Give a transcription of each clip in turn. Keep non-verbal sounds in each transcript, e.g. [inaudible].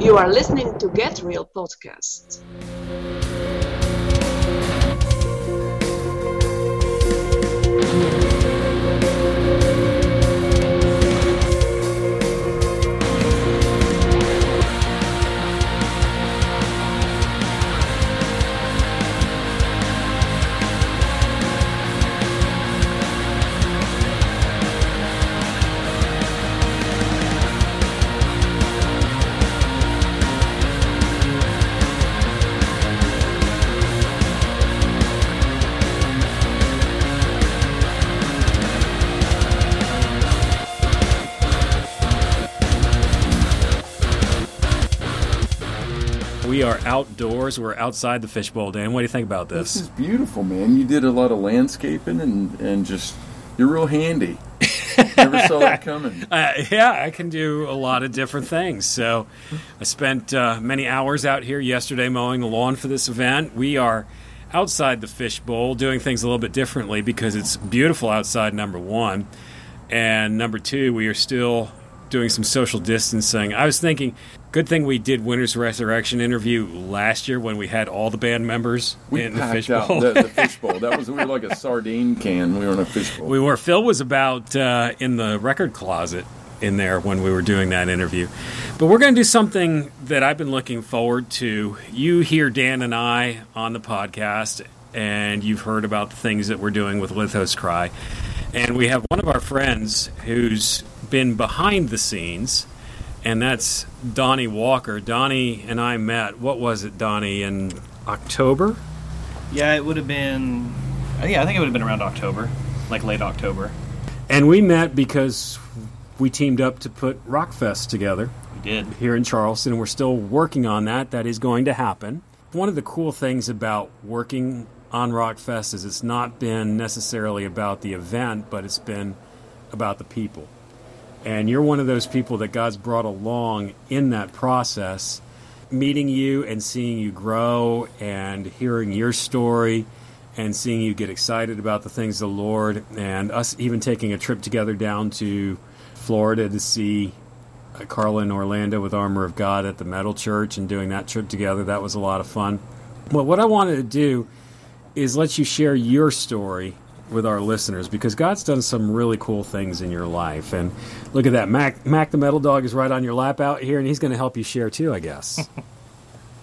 You are listening to Get Real podcast. We are outdoors. We're outside the fishbowl. Dan, what do you think about This this? is beautiful, man. You did a lot of landscaping and, and just, you're real handy. Never saw that coming. [laughs] Uh, yeah, I can do a lot of different things. So, I spent uh, many hours out here yesterday mowing the lawn for this event. We are outside the fishbowl doing things a little bit differently because it's beautiful outside, number one. And number two, we are still doing some social distancing. I was thinking, good thing we did Winter's Resurrection interview last year when we had all the band members We in the fishbowl. the, the fishbowl. That was, we were like a sardine can. We were in a fishbowl. We were. Phil was about uh, in the record closet in there when we were doing that interview. But we're going to do something that I've been looking forward to. You hear Dan and I on the podcast, and you've heard about the things that we're doing with Lithos Cry. And we have one of our friends who's been behind the scenes, and that's Donnie Walker. Donnie and I met, what was it, Donnie, in October? Yeah, it would have been. Yeah, I think it would have been around October, like late October. And we met because we teamed up to put Rockfest together We did. here in Charleston, we're still working on that. That is going to happen. One of the cool things about working on Rockfest is it's not been necessarily about the event, but it's been about the people. And you're one of those people that God's brought along in that process, meeting you and seeing you grow and hearing your story and seeing you get excited about the things of the Lord, and us even taking a trip together down to Florida to see uh, Carla in Orlando with Armor of God at the Metal Church and doing that trip together. That was a lot of fun. But what I wanted to do is let you share your story with our listeners because God's done some really cool things in your life. And look at that. Mac, Mac the Metal Dog is right on your lap out here, and he's going to help you share too, I guess. [laughs]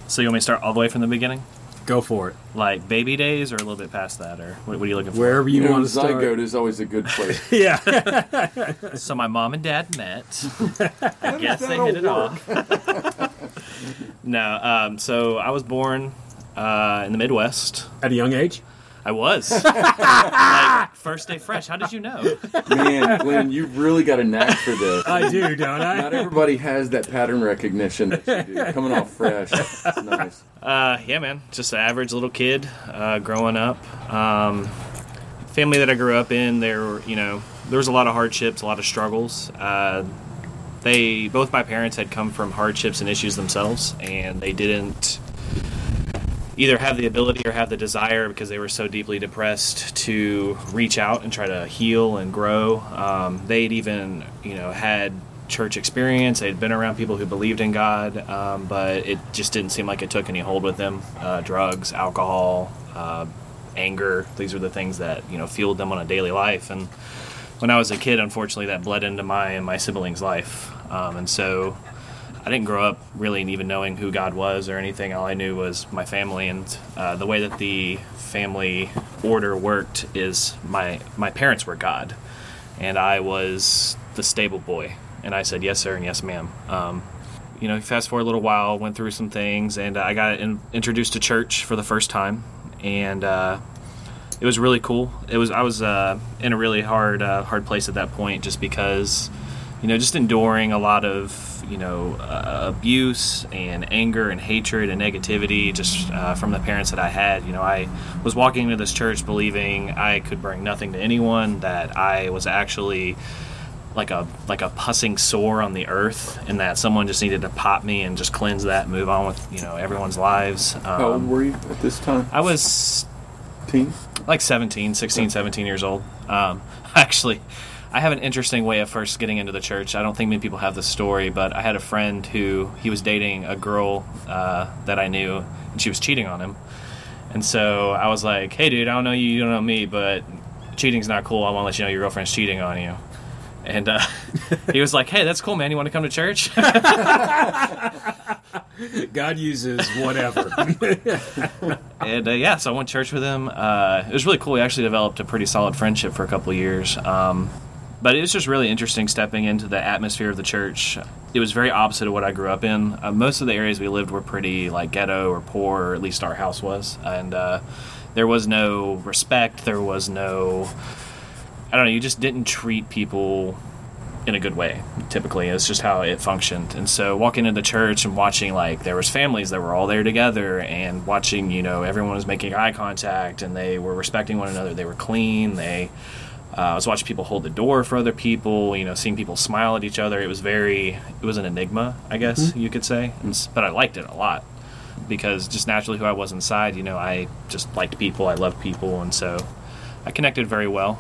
So you want me to start all the way from the beginning, Go for it. like baby days, or a little bit past that, or what, what are you looking for? Wherever you, You know, want to start. Zygote is always a good place. [laughs] Yeah. So my mom and dad met. [laughs] I guess they that'll hit it off. no, um, so I was born uh, in the Midwest. At a young age? I was [laughs] like first day fresh. How did you know? Man, Glenn, you've really got a knack for this. I do, don't I? Not everybody has that pattern recognition that you do. Coming off fresh. [laughs] It's nice. Uh, yeah, man, just an average little kid uh, growing up. Um, family that I grew up in, there, were, you know, there was a lot of hardships, a lot of struggles. Uh, they both my parents had come from hardships and issues themselves, and they didn't either have the ability or have the desire because they were so deeply depressed to reach out and try to heal and grow. Um, they'd even, you know, had church experience. They'd been around people who believed in God, um, but it just didn't seem like it took any hold with them. Uh, drugs, alcohol, uh, anger. These were the things that you know fueled them on a daily life. And when I was a kid, unfortunately, that bled into my and my siblings' life. Um, and so I didn't grow up really even knowing who God was or anything. All I knew was my family, and uh, the way that the family order worked is my my parents were God, and I was the stable boy. And I said yes, sir, and yes, ma'am. Um, you know, fast forward a little while, went through some things, and I got in, introduced to church for the first time, and uh, it was really cool. It was I was uh, in a really hard uh, hard place at that point, just because you know, just enduring a lot of, you know, uh, abuse and anger and hatred and negativity just uh, from the parents that I had. You know, I was walking into this church believing I could bring nothing to anyone, that I was actually like a like a pussing sore on the earth, and that someone just needed to pop me and just cleanse that, and move on with you know everyone's lives. Um, How old were you at this time? I was Teen? like 17 16 17 years old um, [laughs] actually I have an interesting way of first getting into the church. I don't think many people have this story, but I had a friend who he was dating a girl uh, that I knew, and she was cheating on him. And so I was like, "Hey, dude, I don't know you, you don't know me, but cheating's not cool. I want to let you know your girlfriend's cheating on you." And uh, [laughs] he was like, "Hey, that's cool, man. You want to come to church?" [laughs] God uses whatever. [laughs] and uh, yeah, so I went to church with him. Uh, it was really cool. We actually developed a pretty solid friendship for a couple of years. Um, but it was just really interesting stepping into the atmosphere of the church. It was very opposite of what I grew up in. Uh, most of the areas we lived were pretty like ghetto or poor, or at least our house was, and uh, there was no respect. There was no, I don't know. You just didn't treat people in a good way. Typically, it's just how it functioned. And so, walking into the church and watching like there was families that were all there together, and watching you know everyone was making eye contact and they were respecting one another. They were clean. They uh, I was watching people hold the door for other people, you know, seeing people smile at each other. It was very, it was an enigma, I guess mm-hmm. you could say. And, but I liked it a lot because just naturally who I was inside, you know, I just liked people, I loved people, and so I connected very well.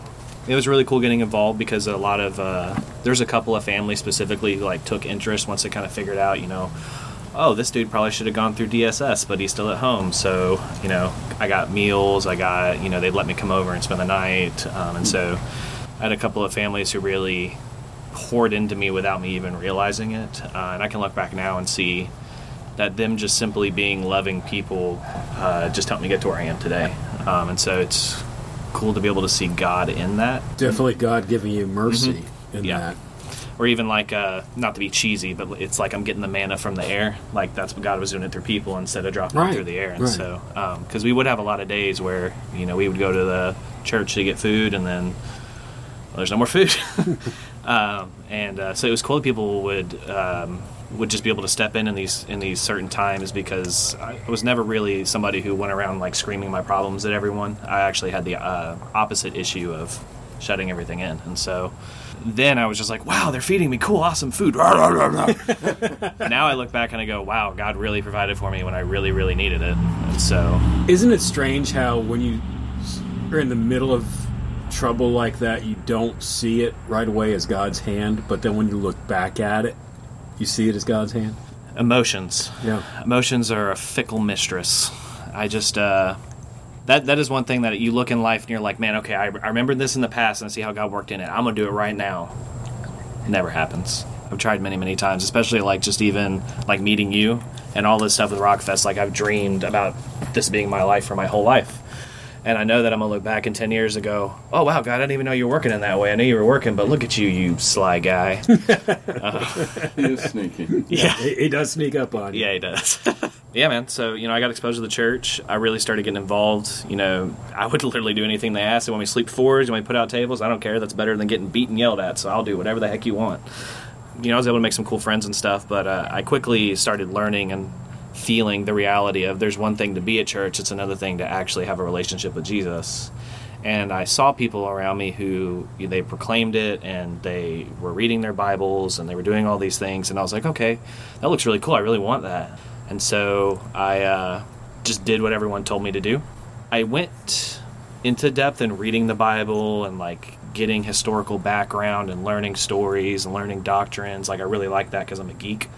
It was really cool getting involved because a lot of uh, there's a couple of families specifically who like took interest once they kind of figured out, you know, oh, this dude probably should have gone through DSS, but he's still at home. So, you know, I got meals, I got, you know, they'd let me come over and spend the night. Um, and so I had a couple of families who really poured into me without me even realizing it. Uh, and I can look back now and see that them just simply being loving people uh, just helped me get to where I am today. Um, and so it's cool to be able to see God in that. Definitely God giving you mercy mm-hmm. in yeah. that or even like uh, not to be cheesy, but it's like I'm getting the manna from the air. Like that's what God was doing it through people instead of dropping right. it through the air. And right. so, because um, we would have a lot of days where you know we would go to the church to get food, and then well, there's no more food. [laughs] um, and uh, so it was cool. That people would um, would just be able to step in in these in these certain times because I was never really somebody who went around like screaming my problems at everyone. I actually had the uh, opposite issue of shutting everything in, and so then I was just like, wow, they're feeding me cool, awesome food. [laughs] now I look back and I go, wow, God really provided for me when I really, really needed it. And so. Isn't it strange how when you are in the middle of trouble like that, you don't see it right away as God's hand, but then when you look back at it, you see it as God's hand? Emotions. Yeah. Emotions are a fickle mistress. I just, uh, that that is one thing that you look in life and you're like, man, okay, I, I remember this in the past and I see how God worked in it. I'm gonna do it right now. It never happens. I've tried many, many times, especially like just even like meeting you and all this stuff with Rockfest. Like I've dreamed about this being my life for my whole life. And I know that I'm gonna look back in ten years and go, "Oh wow, God, I didn't even know you were working in that way. I knew you were working, but look at you, you sly guy." uh, [laughs] he is sneaky. Yeah, he, he does sneak up on you. Yeah, he does. [laughs] yeah, man. So you know, I got exposed to the church. I really started getting involved. You know, I would [laughs] literally do anything they asked. They want me to sleep forwards, when we put out tables. I don't care. That's better than getting beat and yelled at. So I'll do whatever the heck you want. You know, I was able to make some cool friends and stuff. But uh, I quickly started learning and feeling the reality of there's one thing to be at church. It's another thing to actually have a relationship with Jesus. And I saw people around me who they proclaimed it and they were reading their Bibles and they were doing all these things. And I was like, okay, that looks really cool. I really want that. And so I uh, just did what everyone told me to do. I went into depth in reading the Bible and like getting historical background and learning stories and learning doctrines. Like I really like that because I'm a geek.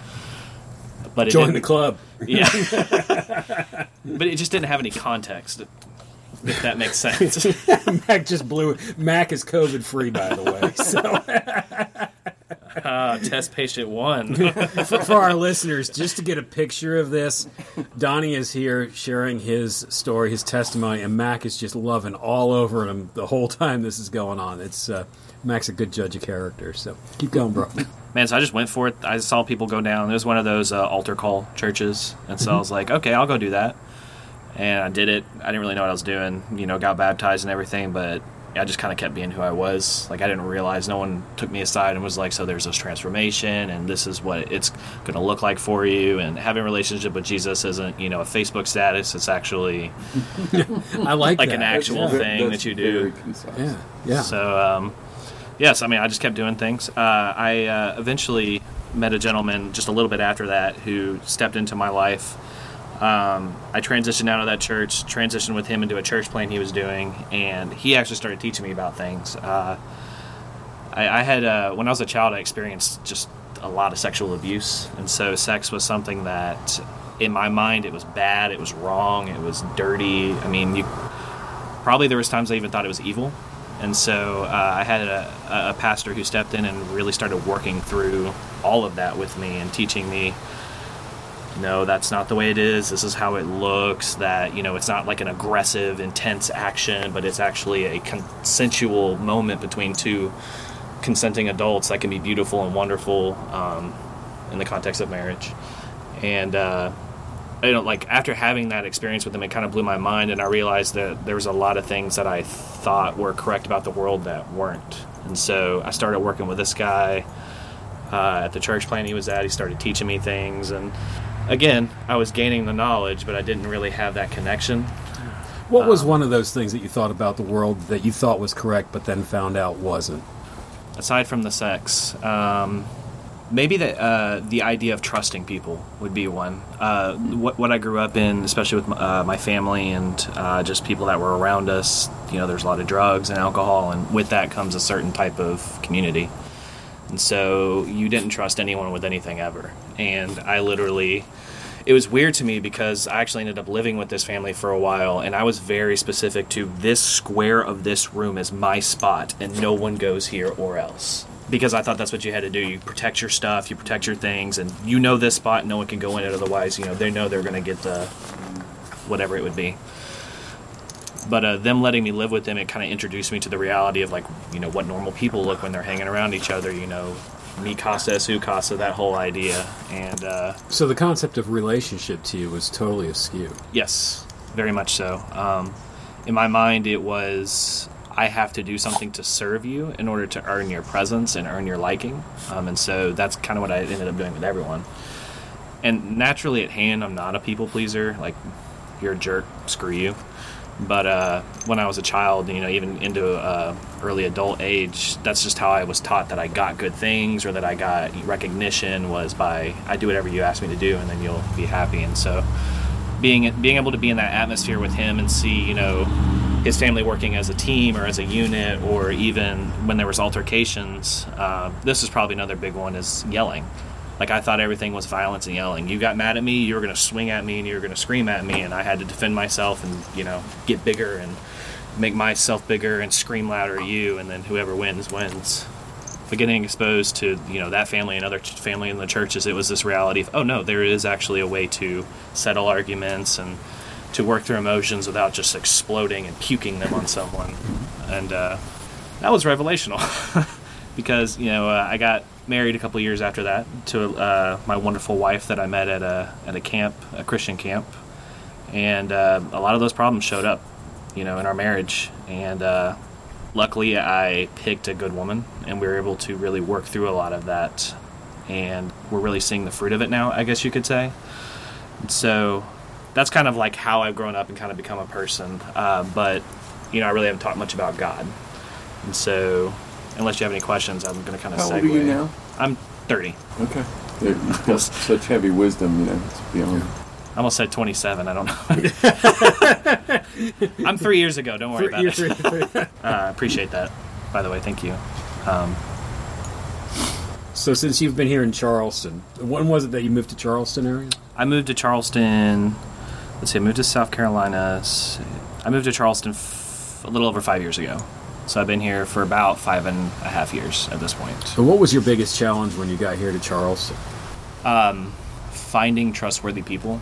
But join the club. Yeah, [laughs] but it just didn't have any context. If that makes sense. [laughs] Mac just blew. Mac is COVID free, by the way. So uh, [laughs] test patient one. for, for, our listeners, just to get a picture of this, Donnie is here sharing his story, his testimony, and Mac is just loving all over him the whole time this is going on. It's uh, Mac's a good judge of character, so keep going, bro. Man, so I just went for it. I saw people go down. It was one of those uh, altar call churches, and so mm-hmm. I was like, okay, I'll go do that. And I did it. I didn't really know what I was doing. You know, got baptized and everything, but I just kind of kept being who I was. Like I didn't realize no one took me aside and was like, "So there's this transformation, and this is what it's going to look like for you." And having a relationship with Jesus isn't, you know, a Facebook status. It's actually, [laughs] I like like that. an actual yeah. thing that you do. Yeah, yeah. So, um, yes, I mean, I just kept doing things. Uh, I uh, eventually met a gentleman just a little bit after that who stepped into my life um, I transitioned out of that church, transitioned with him into a church plan he was doing, and he actually started teaching me about things. Uh, I, I had uh, when I was a child, I experienced just a lot of sexual abuse, and so sex was something that, in my mind, it was bad, it was wrong, it was dirty. I mean, you probably there was times I even thought it was evil, and so uh, I had a, a pastor who stepped in and really started working through all of that with me and teaching me no, that's not the way it is. This is how it looks. That, you know, it's not like an aggressive, intense action, but it's actually a consensual moment between two consenting adults that can be beautiful and wonderful um, in the context of marriage. And, uh, I don't like after having that experience with them, it kind of blew my mind, and I realized that there was a lot of things that I thought were correct about the world that weren't. And so I started working with this guy uh, at the church plant he was at. He started teaching me things, and again, I was gaining the knowledge, but I didn't really have that connection. What was one of those things that you thought about the world that you thought was correct, but then found out wasn't? Aside from the sex, um, maybe the uh, the idea of trusting people would be one. Uh, what what I grew up in, especially with uh, my family and uh, just people that were around us. You know, there's a lot of drugs and alcohol, and with that comes a certain type of community. And so you didn't trust anyone with anything ever. And I literally, it was weird to me because I actually ended up living with this family for a while, and I was very specific to this square of this room is my spot, and no one goes here or else. Because I thought that's what you had to do. You protect your stuff, you protect your things, and you know this spot, no one can go in it. Otherwise, you know they know they're going to get the whatever it would be but uh, them letting me live with them, it kind of introduced me to the reality of like, you know, what normal people look when they're hanging around each other. You know, mi casa su casa, that whole idea. And uh, So the concept of relationship to you was totally askew. yes, very much so. Um, in my mind, it was I have to do something to serve you in order to earn your presence and earn your liking. Um, and so that's kind of what I ended up doing with everyone. And naturally, at hand, I'm not a people pleaser. Like, you're a jerk, screw you. But uh, when I was a child, you know, even into uh, early adult age, that's just how I was taught that I got good things or that I got recognition was by I do whatever you ask me to do, and then you'll be happy. And so, being being able to be in that atmosphere with him and see, you know, his family working as a team or as a unit, or even when there was altercations. Uh, this is probably another big one is yelling. Like I thought everything was violence and yelling. You got mad at me, you were going to swing at me and you were going to scream at me, and I had to defend myself and you know get bigger and make myself bigger and scream louder at you, and then whoever wins wins. But getting exposed to you know that family and other ch- family in the churches, it was this reality of oh no, there is actually a way to settle arguments and to work through emotions without just exploding and puking them on someone, and uh, that was revelational. [laughs] Because you know uh, I got married a couple years after that to uh, my wonderful wife that I met at a at a camp, a Christian camp, and uh, a lot of those problems showed up, you know, in our marriage. And uh, luckily, I picked a good woman, and we were able to really work through a lot of that. And we're really seeing the fruit of it now, I guess you could say. And so that's kind of like how I've grown up and kind of become a person. Uh, but you know, I really haven't talked much about God. And so, unless you have any questions, I'm going to kind of How segue. old are you now? I'm 30. Okay. Yeah, [laughs] such heavy wisdom, you know. It's beyond. I almost said 27. I don't know. [laughs] [laughs] I'm three years ago. Don't worry about it. [laughs] Uh, I appreciate that. By the way, thank you. Um, So since you've been here in Charleston, when was it that you moved to Charleston area? I moved to Charleston. Let's see. I moved to South Carolina. I moved to Charleston f- a little over five years ago. So I've been here for about five and a half years at this point. So what was your biggest challenge when you got here to Charleston? finding trustworthy people.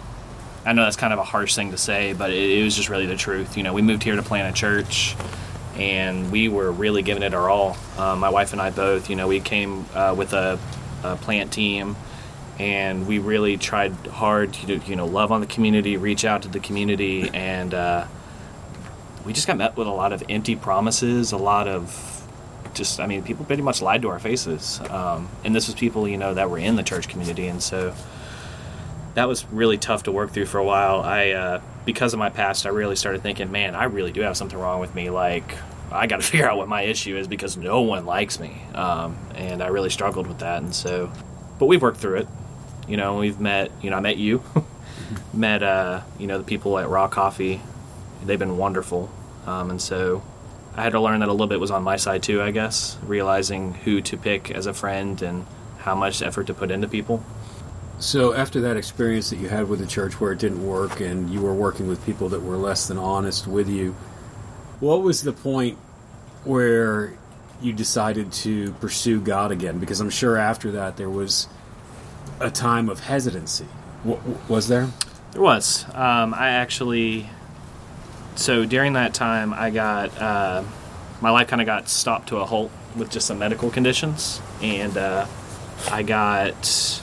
I know that's kind of a harsh thing to say, but it, it was just really the truth. You know, we moved here to plant a church, and we were really giving it our all. Uh, my wife and I both. You know, we came uh, with a, a plant team, and we really tried hard to you know love on the community, reach out to the community, and uh, we just got met with a lot of empty promises, a lot of just I mean, people pretty much lied to our faces. Um, and this was people, you know, that were in the church community. And so that was really tough to work through for a while. I, uh, because of my past, I really started thinking, man, I really do have something wrong with me. Like, I got to [laughs] figure out what my issue is because no one likes me. Um, and I really struggled with that. And so, but we've worked through it. You know, we've met, you know, I met you, [laughs] met, uh, you know, the people at Raw Coffee. They've been wonderful. Um, and so I had to learn that a little bit was on my side too. I guess realizing who to pick as a friend and how much effort to put into people. So after that experience that you had with the church where it didn't work and you were working with people that were less than honest with you, what was the point where you decided to pursue God again? Because I'm sure after that there was a time of hesitancy. W- was there? There was. Um, I actually. So during that time, I got uh, my life kind of got stopped to a halt with just some medical conditions, and uh, I got.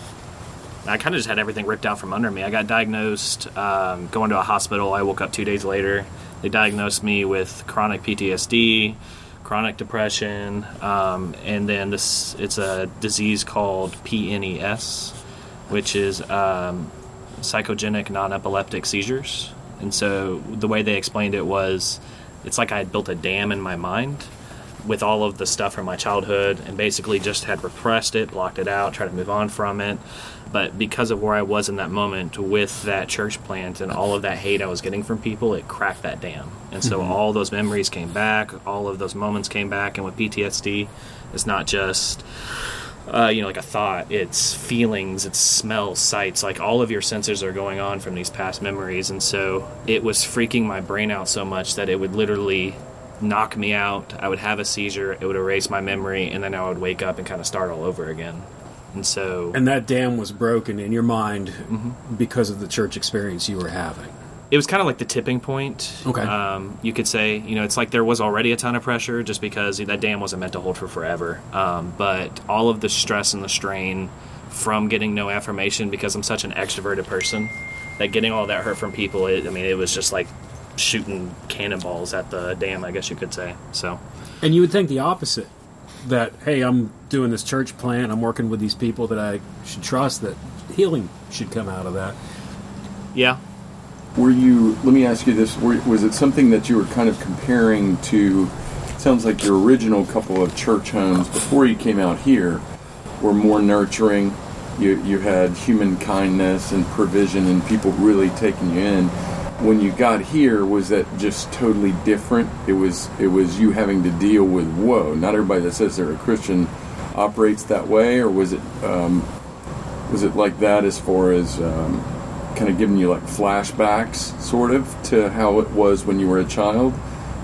I kind of just had everything ripped out from under me. I got diagnosed um, going to a hospital. I woke up two days later. They diagnosed me with chronic PTSD, chronic depression, um, and then this it's a disease called PNES, which is um, psychogenic non-epileptic seizures. And so the way they explained it was, it's like I had built a dam in my mind with all of the stuff from my childhood and basically just had repressed it, blocked it out, tried to move on from it. But because of where I was in that moment with that church plant and all of that hate I was getting from people, it cracked that dam. And so all those memories came back, all of those moments came back. And with PTSD, it's not just uh, you know, like a thought. It's feelings, it's smells, sights. Like all of your senses are going on from these past memories, and so it was freaking my brain out so much that it would literally knock me out. I would have a seizure. It would erase my memory, and then I would wake up and kind of start all over again. And so, And that dam was broken in your mind because of the church experience you were having. it was kind of like the tipping point. Okay. Um, you could say, you know, it's like there was already a ton of pressure just because that dam wasn't meant to hold for forever. Um, but all of the stress and the strain from getting no affirmation because I'm such an extroverted person that getting all that hurt from people, it, I mean, it was just like shooting cannonballs at the dam, I guess you could say. So, And you would think the opposite that, hey, I'm doing this church plant, I'm working with these people that I should trust, that healing should come out of that. yeah. Were you? Let me ask you this: were, Was it something that you were kind of comparing to? Sounds like your original couple of church homes before you came out here were more nurturing. You you had human kindness and provision and people really taking you in. When you got here, was that just totally different? It was it was you having to deal with whoa. Not everybody that says they're a Christian operates that way, or was it um, was it like that as far as um, kind of giving you like flashbacks, sort of, to how it was when you were a child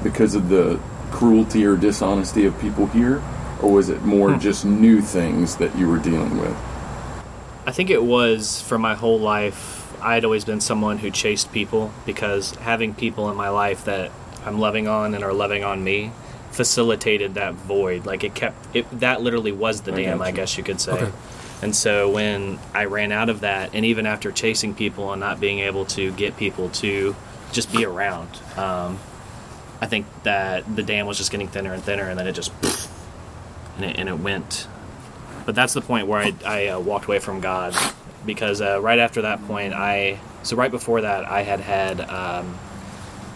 because of the cruelty or dishonesty of people here? Or was it more just new things that you were dealing with? I think it was for my whole life. I had always been someone who chased people because having people in my life that I'm loving on and are loving on me facilitated that void. Like it kept it. That literally was the I dam, I guess you could say. Okay. And so when I ran out of that, and even after chasing people and not being able to get people to just be around, um, I think that the dam was just getting thinner and thinner, and then it just and it, and it went but that's the point where I, I uh, walked away from God because uh, right after that point, I so right before that I had had um,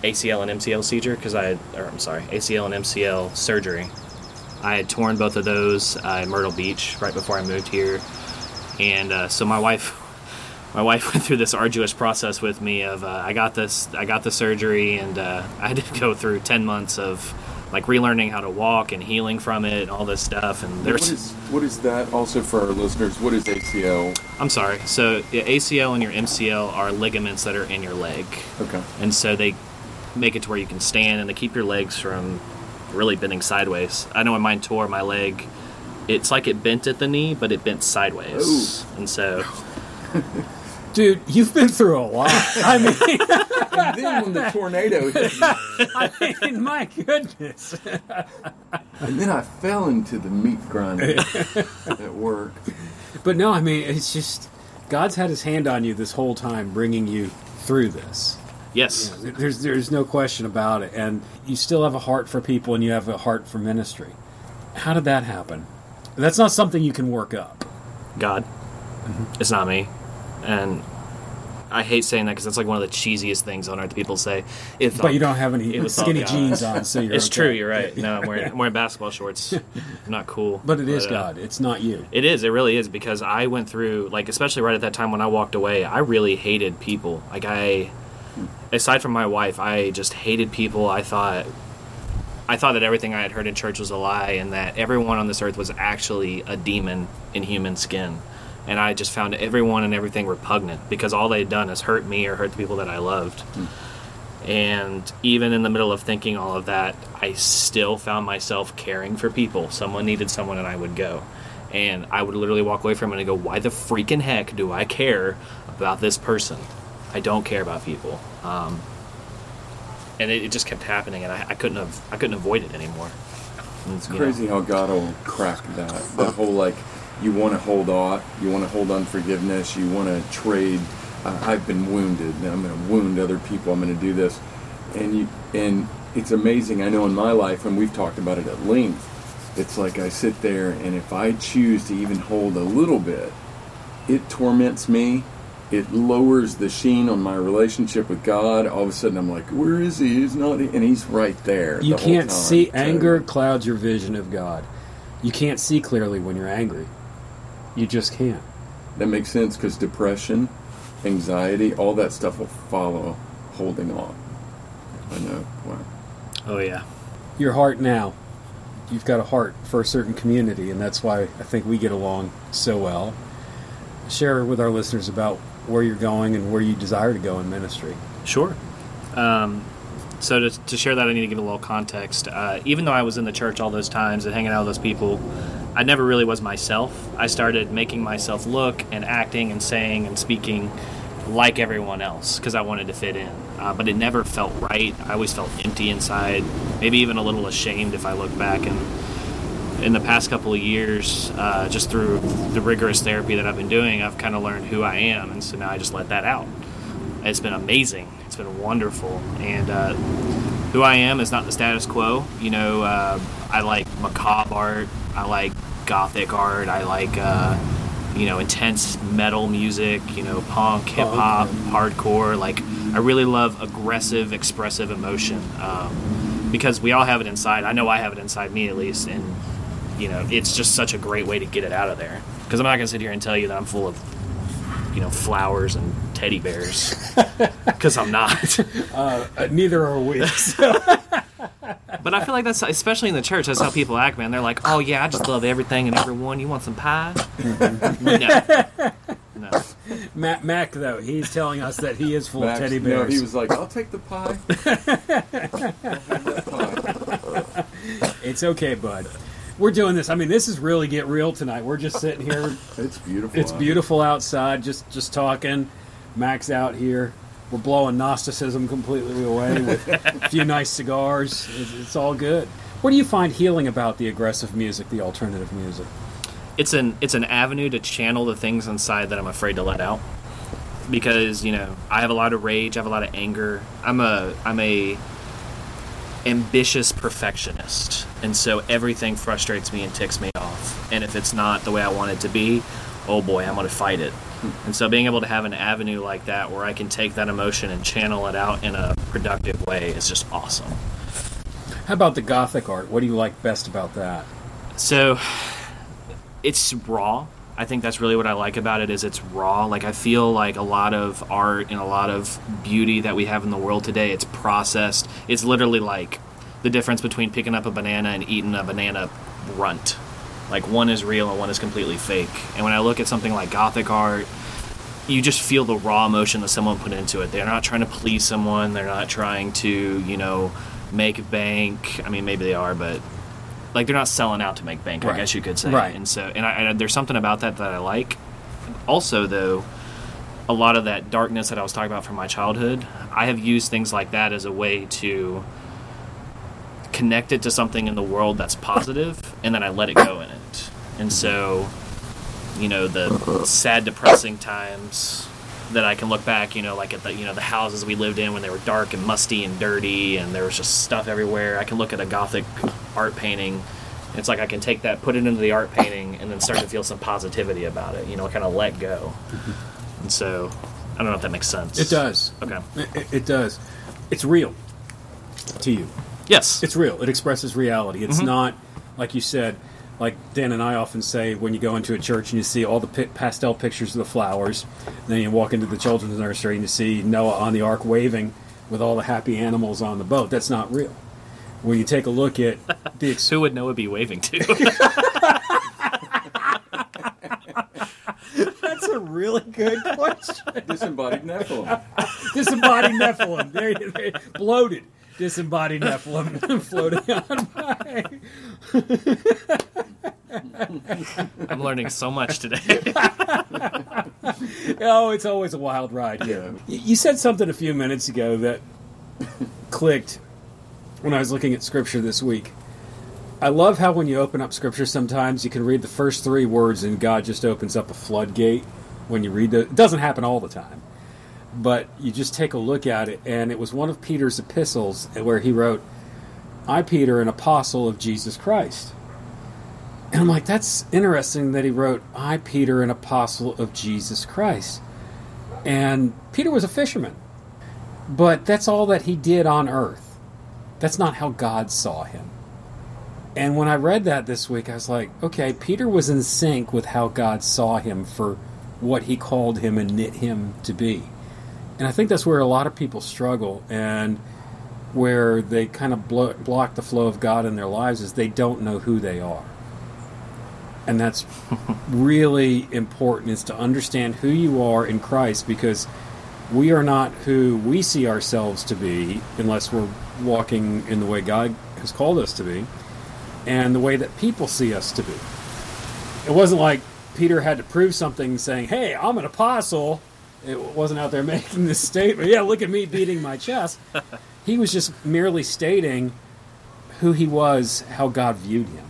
ACL and MCL seizure because I or I'm sorry ACL and MCL surgery. I had torn both of those uh, in Myrtle Beach right before I moved here, and uh, so my wife. [laughs] My wife [laughs] went through this arduous process with me of uh, I got this I got the surgery and uh, [laughs] I had to go through ten months of like relearning how to walk and healing from it and all this stuff and What there's is, what is that also for our listeners? What is ACL? I'm sorry. So ACL and your MCL are ligaments that are in your leg, Okay. and so they make it to where you can stand and they keep your legs from really bending sideways. I know when mine tore my leg, it's like it bent at the knee, but it bent sideways, and so [laughs] Dude, you've been through a lot. I mean, And then when the tornado hit me, [laughs] I mean, my goodness. and then I fell into the meat grinder [laughs] at work. But no, I mean, it's just God's had His hand on you this whole time, bringing you through this. yes, There's there's no question about it, and you still have a heart for people, and you have a heart for ministry. How did that happen? That's not something you can work up. God, mm-hmm. it's not me, and. I hate saying that because that's like one of the cheesiest things on earth people say. If But you don't have any skinny jeans on, so you're It's okay. true. You're right. No, I'm wearing, [laughs] I'm wearing basketball shorts. I'm not cool. But it is uh, God. It's not you. It is. It really is because I went through like especially right at that time when I walked away, I really hated people. Like I aside from my wife, I just hated people. I thought I thought that everything I had heard in church was a lie, and that everyone on this earth was actually a demon in human skin. And I just found everyone and everything repugnant because all they'd done is hurt me or hurt the people that I loved. And even in the middle of thinking all of that, I still found myself caring for people. Someone needed someone, and I would go. And I would literally walk away from it and go, Why the freaking heck do I care about this person? I don't care about people. Um, and it, it just kept happening, and I, I couldn't have I couldn't avoid it anymore. It's you know, crazy how God will crack that. That whole like, you want to hold on, you want to hold unforgiveness, you want to trade. Uh, I've been wounded, and I'm going to wound other people. I'm going to do this, and you and it's amazing. I know in my life, and we've talked about it at length. It's like I sit there, and if I choose to even hold a little bit, it torments me. It lowers the sheen on my relationship with God. All of a sudden, I'm like, "Where is He? He's not." And He's right there. You the can't see So- anger clouds your vision of God. You can't see clearly when you're angry. You just can't. That makes sense because depression, anxiety, all that stuff will follow holding on. I know. Wow. Oh yeah. Your heart now. You've got a heart for a certain community, and that's why I think we get along so well. Share with our listeners about where you're going and where you desire to go in ministry. Sure. Um, so to, to share that, I need to give a little context. Uh, even though I was in the church all those times and hanging out with those people, I never really was myself. I started making myself look and acting and saying and speaking like everyone else because I wanted to fit in. Uh, but it never felt right. I always felt empty inside, maybe even a little ashamed if I look back. And in the past couple of years, uh, just through the rigorous therapy that I've been doing, I've kind of learned who I am. And so now I just let that out. It's been amazing. It's been wonderful. And uh, who I am is not the status quo. You know, uh, I like macabre art. I like gothic art. I like, uh, you know, intense metal music. You know, punk, hip hop, hardcore. Like, I really love aggressive, expressive emotion um, because we all have it inside. I know I have it inside me at least, and you know, it's just such a great way to get it out of there. Because I'm not gonna sit here and tell you that I'm full of, you know, flowers and teddy bears, [laughs] because I'm not. Uh, neither are we. [laughs] But I feel like that's especially in the church. That's how people act, man. They're like, "Oh yeah, I just love everything and everyone. You want some pie?" no, no. Matt Mac, though, he's telling us that he is full Max, of teddy bears. no, bears. he was like, "I'll take the pie." I'll [laughs] pie. It's okay, bud. We're doing this. I mean, this is really get real tonight. We're just sitting here. It's beautiful. It's out beautiful outside. Just just talking. Max out here. We're blowing Gnosticism completely away with a few nice cigars. It's, it's all good. What do you find healing about the aggressive music, the alternative music? it's an it's an avenue to channel the things inside that I'm afraid to let out. Because you know, I have a lot of rage, I have a lot of anger. I'm a I'm a ambitious perfectionist, and so everything frustrates me and ticks me off. And if it's not the way I want it to be, oh boy, I'm going to fight it. And so being able to have an avenue like that where I can take that emotion and channel it out in a productive way is just awesome. How about the Gothic art? What do you like best about that? So it's raw. I think that's really what I like about it is it's raw. Like I feel like a lot of art and a lot of beauty that we have in the world today, it's processed. It's literally like the difference between picking up a banana and eating a banana runt. Like one is real and one is completely fake. And when I look at something like gothic art, you just feel the raw emotion that someone put into it. They're not trying to please someone. They're not trying to, you know, make bank. I mean, maybe they are, but like they're not selling out to make bank. I guess you could say. Right. And so, and, I, and there's something about that that I like. Also, though, a lot of that darkness that I was talking about from my childhood, I have used things like that as a way to connect it to something in the world that's positive, and then I let it go in it. And so, you know, the sad, depressing times that I can look back, you know, like at the you know the houses we lived in when they were dark and musty and dirty, and there was just stuff everywhere. I can look at a gothic art painting. It's like I can take that, put it into the art painting, and then start to feel some positivity about it. You know, kind of let go. And so, I don't know if that makes sense. It does. Okay. It, it- it does. It's real to you. Yes. It's real. It expresses reality. It's mm-hmm. not like you said. Like Dan and I often say, when you go into a church and you see all the pi- pastel pictures of the flowers, then you walk into the children's nursery and you see Noah on the ark waving with all the happy animals on the boat. That's not real. when you take a look at [laughs] the ex- Who would Noah be waving to? [laughs] That's a really good question. Disembodied Nephilim. [laughs] Disembodied Nephilim. There you there, bloated. Disembodied Nephilim [laughs] floating on by. I'm learning so much today. [laughs] Oh, it's always a wild ride. Yeah. You said something a few minutes ago that clicked when I was looking at scripture this week. I love how when you open up scripture, sometimes you can read the first three words and God just opens up a floodgate when you read the. It doesn't happen all the time, but you just take a look at it, and it was one of Peter's epistles where he wrote, "I, Peter, an apostle of Jesus Christ." And I'm like, that's interesting that he wrote, I, Peter, an apostle of Jesus Christ. And Peter was a fisherman. But that's all that he did on earth. That's not how God saw him. And when I read that this week, I was like, okay, Peter was in sync with how God saw him for what he called him and knit him to be. And I think that's where a lot of people struggle and where they kind of blo- block the flow of God in their lives is they don't know who they are and that's [laughs] really important is to understand who you are in Christ because we are not who we see ourselves to be unless we're walking in the way God has called us to be and the way that people see us to be. It wasn't like Peter had to prove something saying, "Hey, I'm an apostle." It wasn't out there [laughs] making this statement. Yeah, look at me beating my chest. [laughs] he was just merely stating who he was, how God viewed him.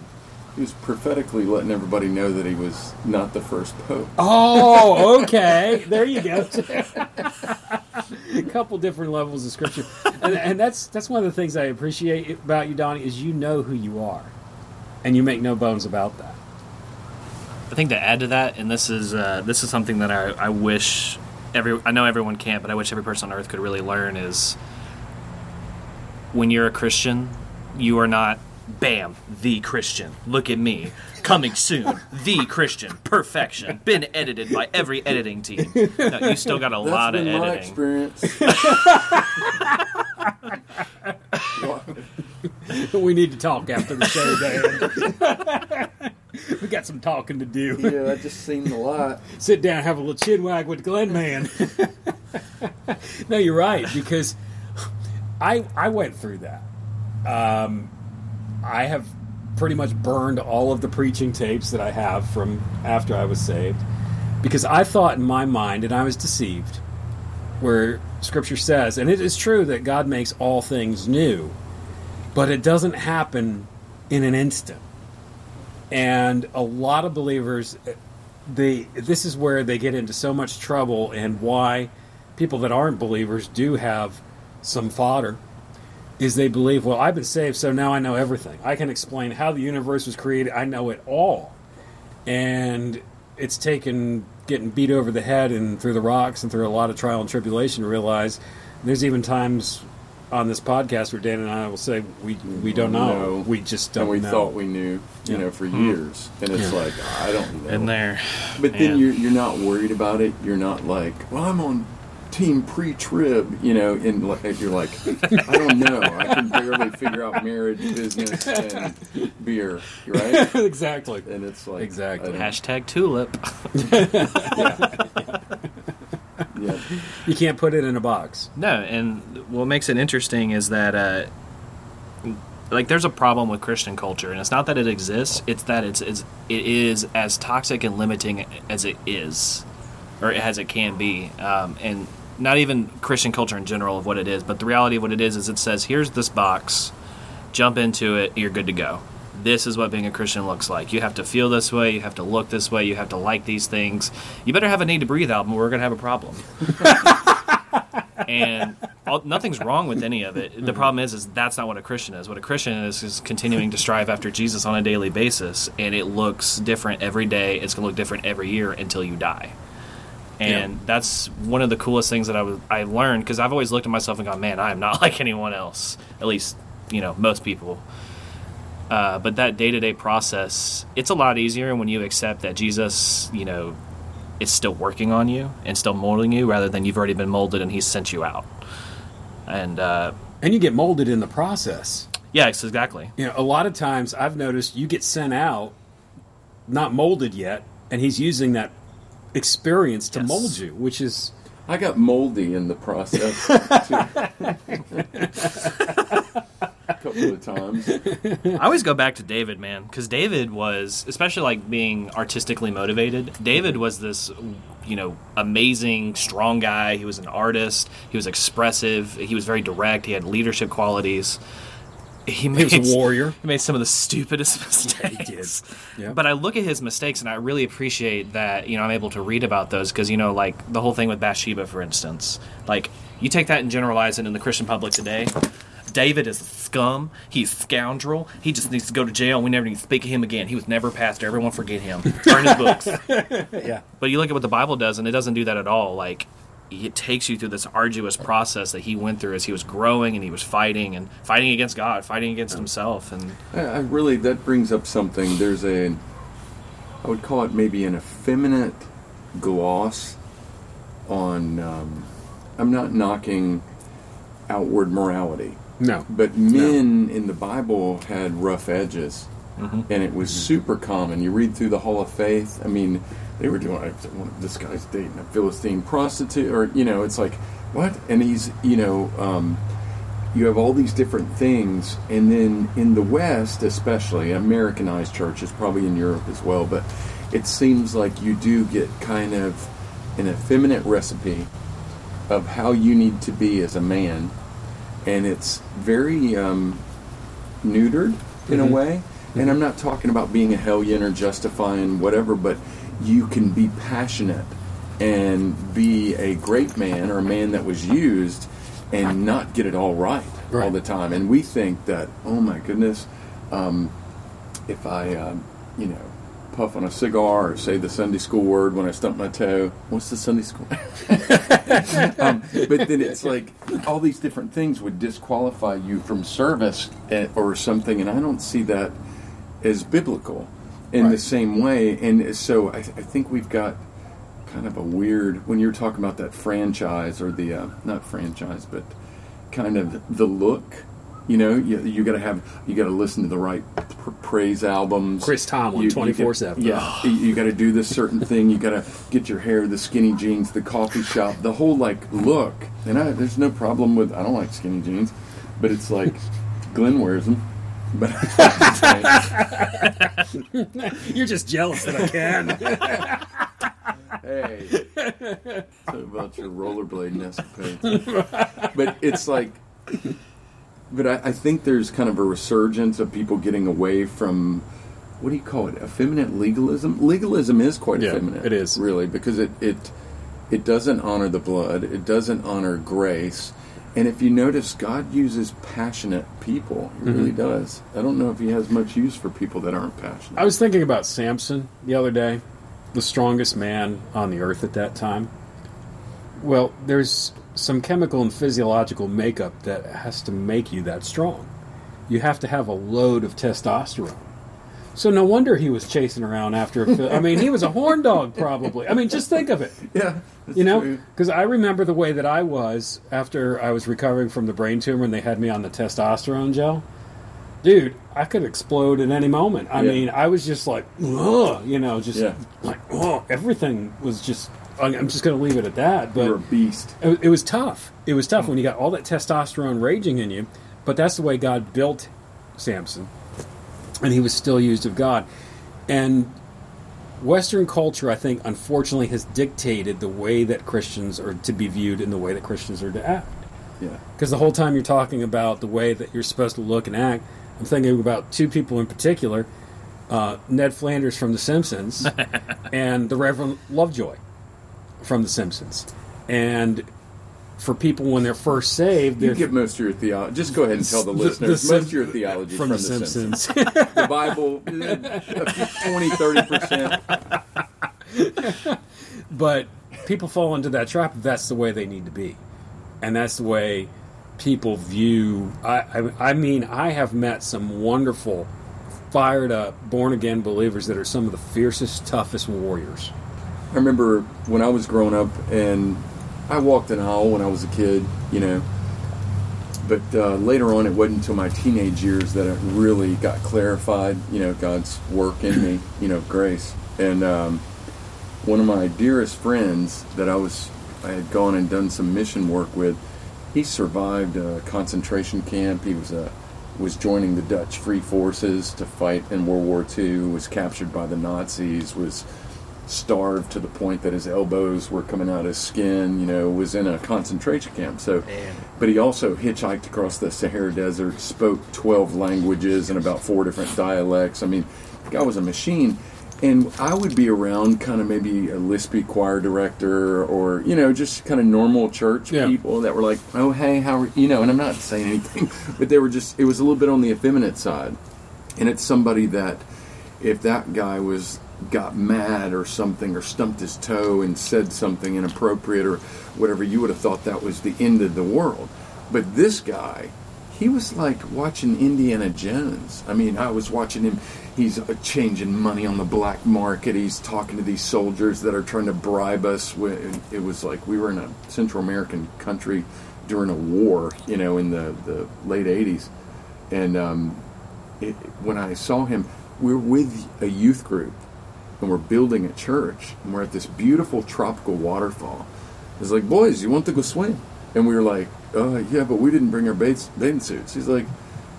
He was prophetically letting everybody know that he was not the first pope. Oh, [laughs] okay. There you go. a couple different levels of scripture, and, and that's that's one of the things I appreciate about you, Donnie, is you know who you are, and you make no bones about that. I think to add to that, and this is uh, this is something that I, I wish every I know everyone can't, but I wish every person on earth could really learn is when you're a Christian, you are not bam the Christian. Look at me coming soon, the Christian perfection. Been edited by every editing team. No, you still got a That's lot of been my editing. experience. [laughs] we need to talk after the show, Dan. [laughs] [laughs] we got some talking to do. yeah, that just seemed a lot. [laughs] Sit down, have a little chin wag with Glenn Man. [laughs] no, you're right because I I went through that. Um, I have pretty much burned all of the preaching tapes that I have from after I was saved because I thought in my mind, and I was deceived, where Scripture says, and it is true that God makes all things new, but it doesn't happen in an instant. And a lot of believers, they this is where they get into so much trouble, and why people that aren't believers do have some fodder is they believe, well, I've been saved, so now I know everything. I can explain how the universe was created. I know it all. And it's taken getting beat over the head and through the rocks and through a lot of trial and tribulation to realize there's even times on this podcast where Dan and I will say we we don't know. No. We just don't and we know. thought we knew, you Yeah. know, for hmm. years. And it's Yeah. like, I don't know. In there, But then Man. you're you're not worried about it. You're not like, well, I'm on team pre-trib, you know, and like you're like, I don't know. I can barely figure out marriage, business, and beer, right? [laughs] exactly. And it's like Exactly. Hashtag tulip. [laughs] [laughs] yeah. You can't put it in a box. No, and what makes it interesting is that, uh, like, there's a problem with Christian culture, and it's not that it exists; it's that it's, it's it is as toxic and limiting as it is, or as it can be, um, and not even Christian culture in general of what it is, but the reality of what it is is it says, "Here's this box, jump into it, you're good to go." This is what being a Christian looks like. You have to feel this way. You have to look this way. You have to like these things. You better have a NEEDTOBREATHE album, or we're gonna have a problem and all, nothing's wrong with any of it. The mm-hmm. problem is, is that's not what a Christian is. What a Christian is is continuing to strive after Jesus on a daily basis, and it looks different every day. It's going to look different every year until you die. And Yeah. that's one of the coolest things that I was I learned because I've always looked at myself and gone, man, I am not [laughs] like anyone else. At least you know most people. Uh, but that day to day process, it's a lot easier when you accept that Jesus, you know, is still working on you and still molding you rather than you've already been molded and he's sent you out. And uh, And you get molded in the process. Yeah, exactly. You know, a lot of times I've noticed you get sent out, not molded yet, and he's using that experience to Yes. mold you, which is I got moldy in the process too. [laughs] a [laughs] couple of times. [laughs] I always go back to David, man, because David was, especially like being artistically motivated. David was this, you know, amazing, strong guy. He was an artist. He was expressive. He was very direct. He had leadership qualities. He, made, he was a warrior. He made some of the stupidest [laughs] mistakes. did. Yeah. But I look at his mistakes and I really appreciate that, you know, I'm able to read about those because, you know, like the whole thing with Bathsheba, for instance. Like, you take that and generalize it in the Christian public today. David is a scum. He's a scoundrel. He just needs to go to jail. We never need to speak of him again. He was never a pastor. Everyone forget him. Burn his books. [laughs] Yeah. But you look at what the Bible does, and it doesn't do that at all. Like, it takes you through this arduous process that he went through as he was growing and he was fighting and fighting against God, fighting against himself. And I, I really that brings up something. There's a, I would call it maybe an effeminate gloss on. Um, I'm not knocking outward morality, No. but men in the Bible had rough edges, and it was super common. You read through the Hall of Faith. I mean, they were doing like, this guy's dating a Philistine prostitute, or you know, it's like what? And he's you know. Um, you have all these different things and then in the west especially americanized churches probably in europe as well but it seems like you do get kind of an effeminate recipe of how you need to be as a man and it's very um, neutered in a way. And i'm not talking about being a hellion or justifying whatever but you can be passionate and be a great man or a man that was used and not get it all right all the time. And we think that, oh my goodness, um, if I, um, you know, puff on a cigar or say the Sunday school word when I stump my toe, what's the Sunday school? [laughs] um, but then it's like all these different things would disqualify you from service eh, or something, and I don't see that as biblical in the same way. And so I, I think we've got kind of a weird when you're talking about that franchise or the uh, not franchise, but kind of the look. You know, you, you got to have you got to listen to the right pr- praise albums. Chris Tomlin, you get- 24/7. Yeah, you, you got to do this certain thing. You got to get your hair, the skinny jeans, the coffee shop, the whole like look. And I, there's no problem with I don't like skinny jeans, but it's like Glenn wears them. But [laughs] You're just jealous that I can. hey, so about your rollerblading escapades. but it's like, but I, I think there's kind of a resurgence of people getting away from what do you call it? Effeminate legalism. Legalism is quite Yeah, effeminate. it is. really because it it it doesn't honor the blood. It doesn't honor grace. And if you notice, God uses passionate people. He Mm-hmm. really does. I don't know if He has much use for people that aren't passionate. I was thinking about Samson the other day, the strongest man on the earth at that time. Well, there's some chemical and physiological makeup that has to make you that strong. You have to have a load of testosterone. So no wonder he was chasing around after a. I mean, he was a horn dog, probably. I mean, just think of it. yeah, You know, because I remember the way that I was after I was recovering from the brain tumor and they had me on the testosterone gel. Dude, I could explode at any moment. I Yeah. mean, I was just like, ugh, you know, just Yeah. like, oh, everything was just. I- I'm just going to leave it at that. But You're a beast. it, it was tough. It was tough when you got all that testosterone raging in you. But that's the way God built Samson, and he was still used of God. And Western culture, I think, unfortunately, has dictated the way that Christians are to be viewed and the way that Christians are to act. Yeah. Because the whole time you're talking about the way that you're supposed to look and act, I'm thinking about two people in particular uh, Ned Flanders from The Simpsons [laughs] and the Reverend Lovejoy from The Simpsons. And for people when they're first saved, You they're get most of your theology. Just go ahead and tell the, The- listeners the most of your theology from, from, The Simpsons. [laughs] the Bible, eh, 20, 30 percent. [laughs] but people fall into that trap. That's the way they need to be, and that's the way people view. I, I, I mean, I have met some wonderful, fired up, born again believers that are some of the fiercest, toughest warriors. I remember when I was growing up, and I walked an aisle when I was a kid, you know, but uh, later on, it wasn't until my teenage years that it really got clarified. You know, God's work in me. [clears throat] You know, grace. And um, one of my dearest friends that I was, I had gone and done some mission work with. He survived a concentration camp. He was a was joining the Dutch Free Forces to fight in World War II. Was captured by the Nazis. Was starved to the point that his elbows were coming out of his skin. You know, was in a concentration camp. So, Man. but he also hitchhiked across the Sahara Desert, spoke twelve languages and about four different dialects. I mean, the guy was a machine. And I would be around kind of maybe a lispy choir director or, you know, just kind of normal church Yeah. people that were like, oh, hey, how are you know, and I'm not saying anything, [laughs] but they were just, it was a little bit on the effeminate side. And it's somebody that if that guy was got mad or something or stumped his toe and said something inappropriate or whatever, you would have thought that was the end of the world. But this guy, he was like watching Indiana Jones. I mean, I was watching him. He's uh, changing money on the black market. He's talking to these soldiers that are trying to bribe us. It was like we were in a Central American country during a war, you know, in the, the late 80s. And um, it, when I saw him, we were with a youth group and we're building a church and we're at this beautiful tropical waterfall. It's like, boys, you want to go swim? And we were like, uh, yeah, but we didn't bring our bathing suits. He's like,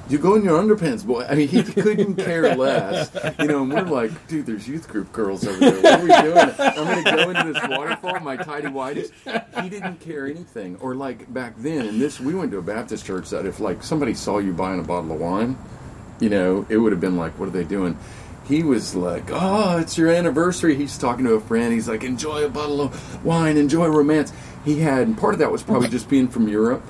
you go in your underpants, boy. I mean, he couldn't care less, you know. And we're like, dude, there's youth group girls over there. What are we doing? I'm gonna go into this waterfall, my tidy whities. He didn't care anything. Or like back then, and this, we went to a Baptist church that if like somebody saw you buying a bottle of wine, you know, it would have been like, what are they doing? He was like, oh, it's your anniversary. He's talking to a friend. He's like, enjoy a bottle of wine, enjoy romance. He had, and part of that was probably just being from Europe,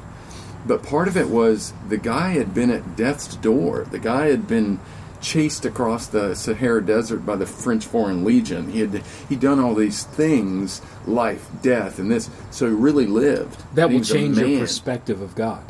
but part of it was the guy had been at death's door. The guy had been chased across the Sahara Desert by the French Foreign Legion. He had he done all these things, life, death, and this. So he really lived. That will change your perspective of God.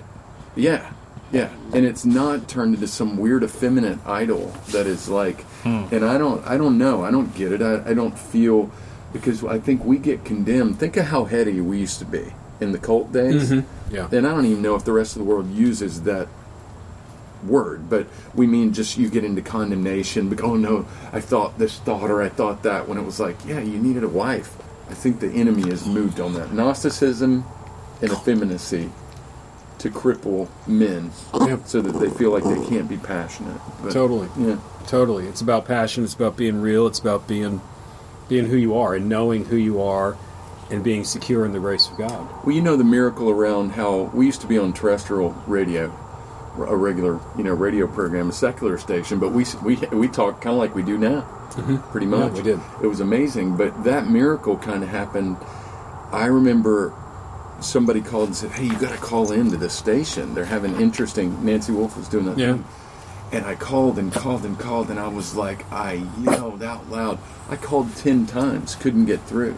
Yeah, yeah, and it's not turned into some weird effeminate idol that is like. Hmm. And I don't, I don't know, I don't get it. I, I don't feel because I think we get condemned. Think of how heady we used to be in the cult days. Mm-hmm. Yeah. And I don't even know if the rest of the world uses that word, but we mean just you get into condemnation. Because, oh no, I thought this thought or I thought that when it was like, yeah, you needed a wife. I think the enemy has moved on that. Gnosticism and effeminacy to cripple men Yeah. so that they feel like they can't be passionate. But, Totally. Yeah. Totally. It's about passion. It's about being real. It's about being being who you are and knowing who you are and being secure in the grace of God. Well, you know the miracle around how we used to be on terrestrial radio, a regular, you know, radio program, a secular station, but we we we talk kind of like we do now, pretty Mm-hmm. Yeah, much. we did. It was amazing, but that miracle kind of happened. I remember somebody called and said, "Hey, you got to call in to this station. They're having interesting." Nancy Wolf was doing that. Yeah. thing. And I called and called and called, and I was like, I yelled out loud. I called 10 times, couldn't get through.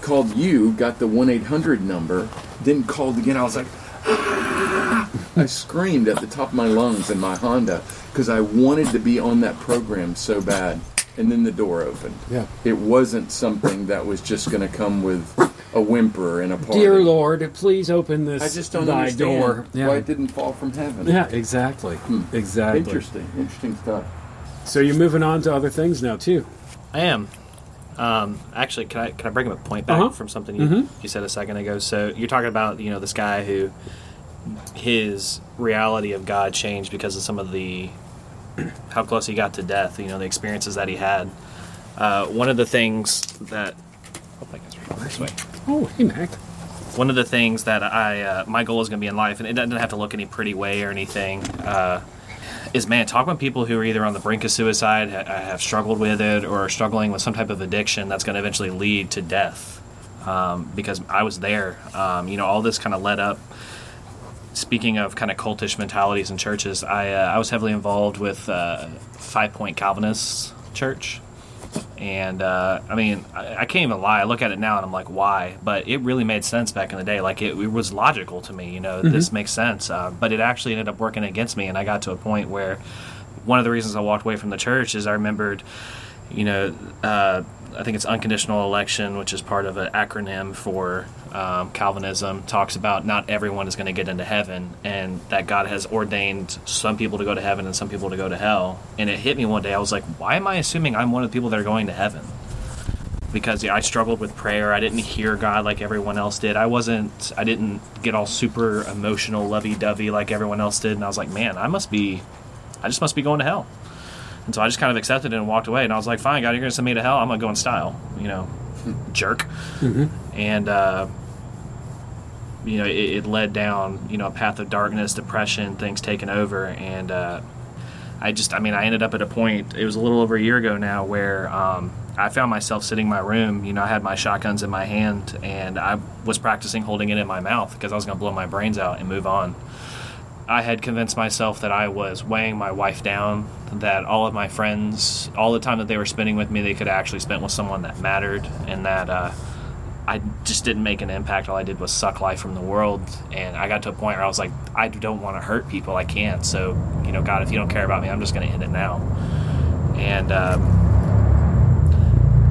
Called you, got the 1 800 number, then called again. I was like, ah! I screamed at the top of my lungs in my Honda because I wanted to be on that program so bad. And then the door opened. Yeah. It wasn't something that was just going to come with a whimper and a party. Dear Lord, please open this I just don't thy understand door. Yeah. why it didn't fall from heaven. yeah, exactly. Exactly. Interesting, interesting stuff. So you're moving on to other things now too. I am. Um, actually, can I can I bring up a point back Uh-huh. from something you, you said a second ago? So you're talking about you know this guy who his reality of God changed because of some of the how close he got to death. You know the experiences that he had. Uh, one of the things that oh, my goodness, we're this way. Oh, hey Mac. One of the things that I uh, my goal is going to be in life, and it doesn't have to look any pretty way or anything. Uh, is man talk with people who are either on the brink of suicide, ha- have struggled with it, or are struggling with some type of addiction that's going to eventually lead to death. Um, because I was there, um, you know, all this kind of led up. Speaking of kind of cultish mentalities in churches, I uh, I was heavily involved with uh, Five Point Calvinist Church, and uh, I mean, I, I can't even lie. I look at it now and I'm like, why? But it really made sense back in the day. Like it, it was logical to me. You know, this makes sense. Uh, but it actually ended up working against me, and I got to a point where one of the reasons I walked away from the church is I remembered you know, uh, I think it's unconditional election, which is part of an acronym for um, Calvinism, talks about not everyone is going to get into heaven, and that God has ordained some people to go to heaven and some people to go to hell. And it hit me one day. I was like, why am I assuming I'm one of the people that are going to heaven? Because yeah, I struggled with prayer. I didn't hear God like everyone else did. I wasn't. I didn't get all super emotional, lovey-dovey like everyone else did. And I was like, man, I must be. I just must be going to hell. And so I just kind of accepted it and walked away. And I was like, fine, God, you're going to send me to hell. I'm going to go in style, you know, [laughs] jerk. And, uh, you know, it, it, led down, you know, a path of darkness, depression, things taking over. And uh, I just, I mean, I ended up at a point, it was a little over a year ago now, where um, I found myself sitting in my room. You know, I had my shotguns in my hand and I was practicing holding it in my mouth because I was going to blow my brains out and move on. I had convinced myself that I was weighing my wife down, that all of my friends, all the time that they were spending with me, they could actually spend with someone that mattered, and that uh, I just didn't make an impact. All I did was suck life from the world, and I got to a point where I was like, I don't want to hurt people. I can't. So, you know, God, if you don't care about me, I'm just going to end it now. And um,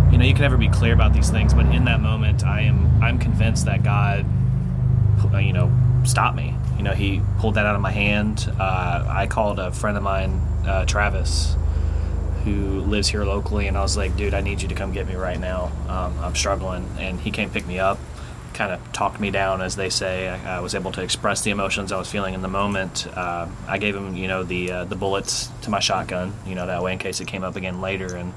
you know, you can never be clear about these things, but in that moment, I am I'm convinced that God, you know, stopped me you know, he pulled that out of my hand. Uh, I called a friend of mine, uh, Travis, who lives here locally, and I was like, dude, I need you to come get me right now. Um, I'm struggling. And he came pick me up, kind of talked me down, as they say. I, I, was able to express the emotions I was feeling in the moment. Uh, I gave him, you know, the uh, the bullets to my shotgun, you know, that way in case it came up again later. And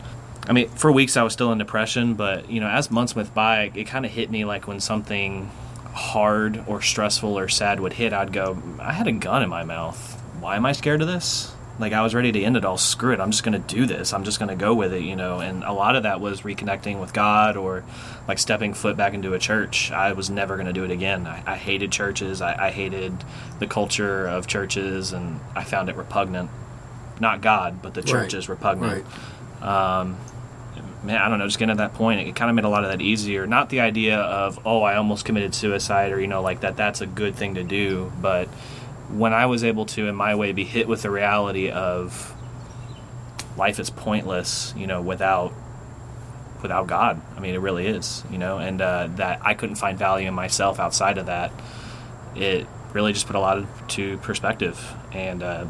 I mean, for weeks I was still in depression, but you know, as months went by, it kind of hit me like when something hard or stressful or sad would hit, I'd go, I had a gun in my mouth. Why am I scared of this? Like I was ready to end it all. Screw it. I'm just going to do this. I'm just going to go with it, you know. And a lot of that was reconnecting with God or like stepping foot back into a church. I was never going to do it again. I, I hated churches. I, I hated the culture of churches, and I found it repugnant. Not God, but the church right. is repugnant. Right. Um, man, I don't know, just getting to that point, it kind of made a lot of that easier. Not the idea of, oh, I almost committed suicide or, you know, like that, that's a good thing to do. But when I was able to, in my way, be hit with the reality of life is pointless, you know, without without God. I mean, it really is, you know, and uh, that I couldn't find value in myself outside of that. It really just put a lot of, to perspective, and uh,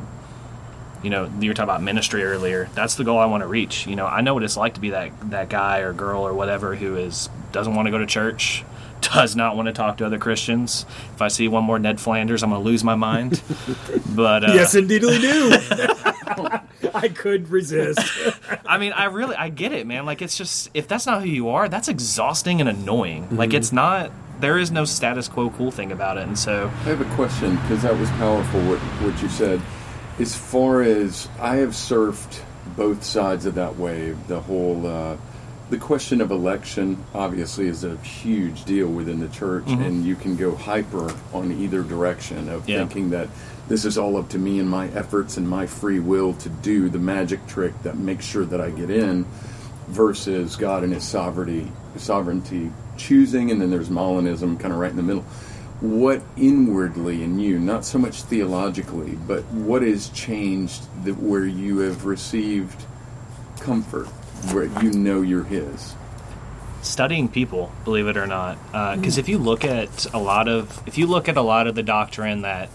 you know, you were talking about ministry earlier. That's the goal I want to reach. You know, I know what it's like to be that that guy or girl or whatever who is doesn't want to go to church, [laughs] does not want to talk to other Christians. If I see one more Ned Flanders, I'm going to lose my mind. [laughs] but uh, yes, indeed, we do. [laughs] I could resist. I mean, I really, I get it, man. Like, it's just if that's not who you are, that's exhausting and annoying. Mm-hmm. Like, it's not. There is no status quo cool thing about it, and so I have a question because that was powerful. What what you said as far as I have surfed both sides of that wave, the whole uh, the question of election obviously is a huge deal within the church, mm-hmm. and you can go hyper on either direction of yeah. thinking that this is all up to me and my efforts and my free will to do the magic trick that makes sure that I get in, versus God and His sovereignty, sovereignty choosing, and then there's Molinism kind of right in the middle what inwardly in you, not so much theologically, but what has changed that where you have received comfort, where you know you're His? Studying people, believe it or not, because uh, if you look at a lot of, if you look at a lot of the doctrine that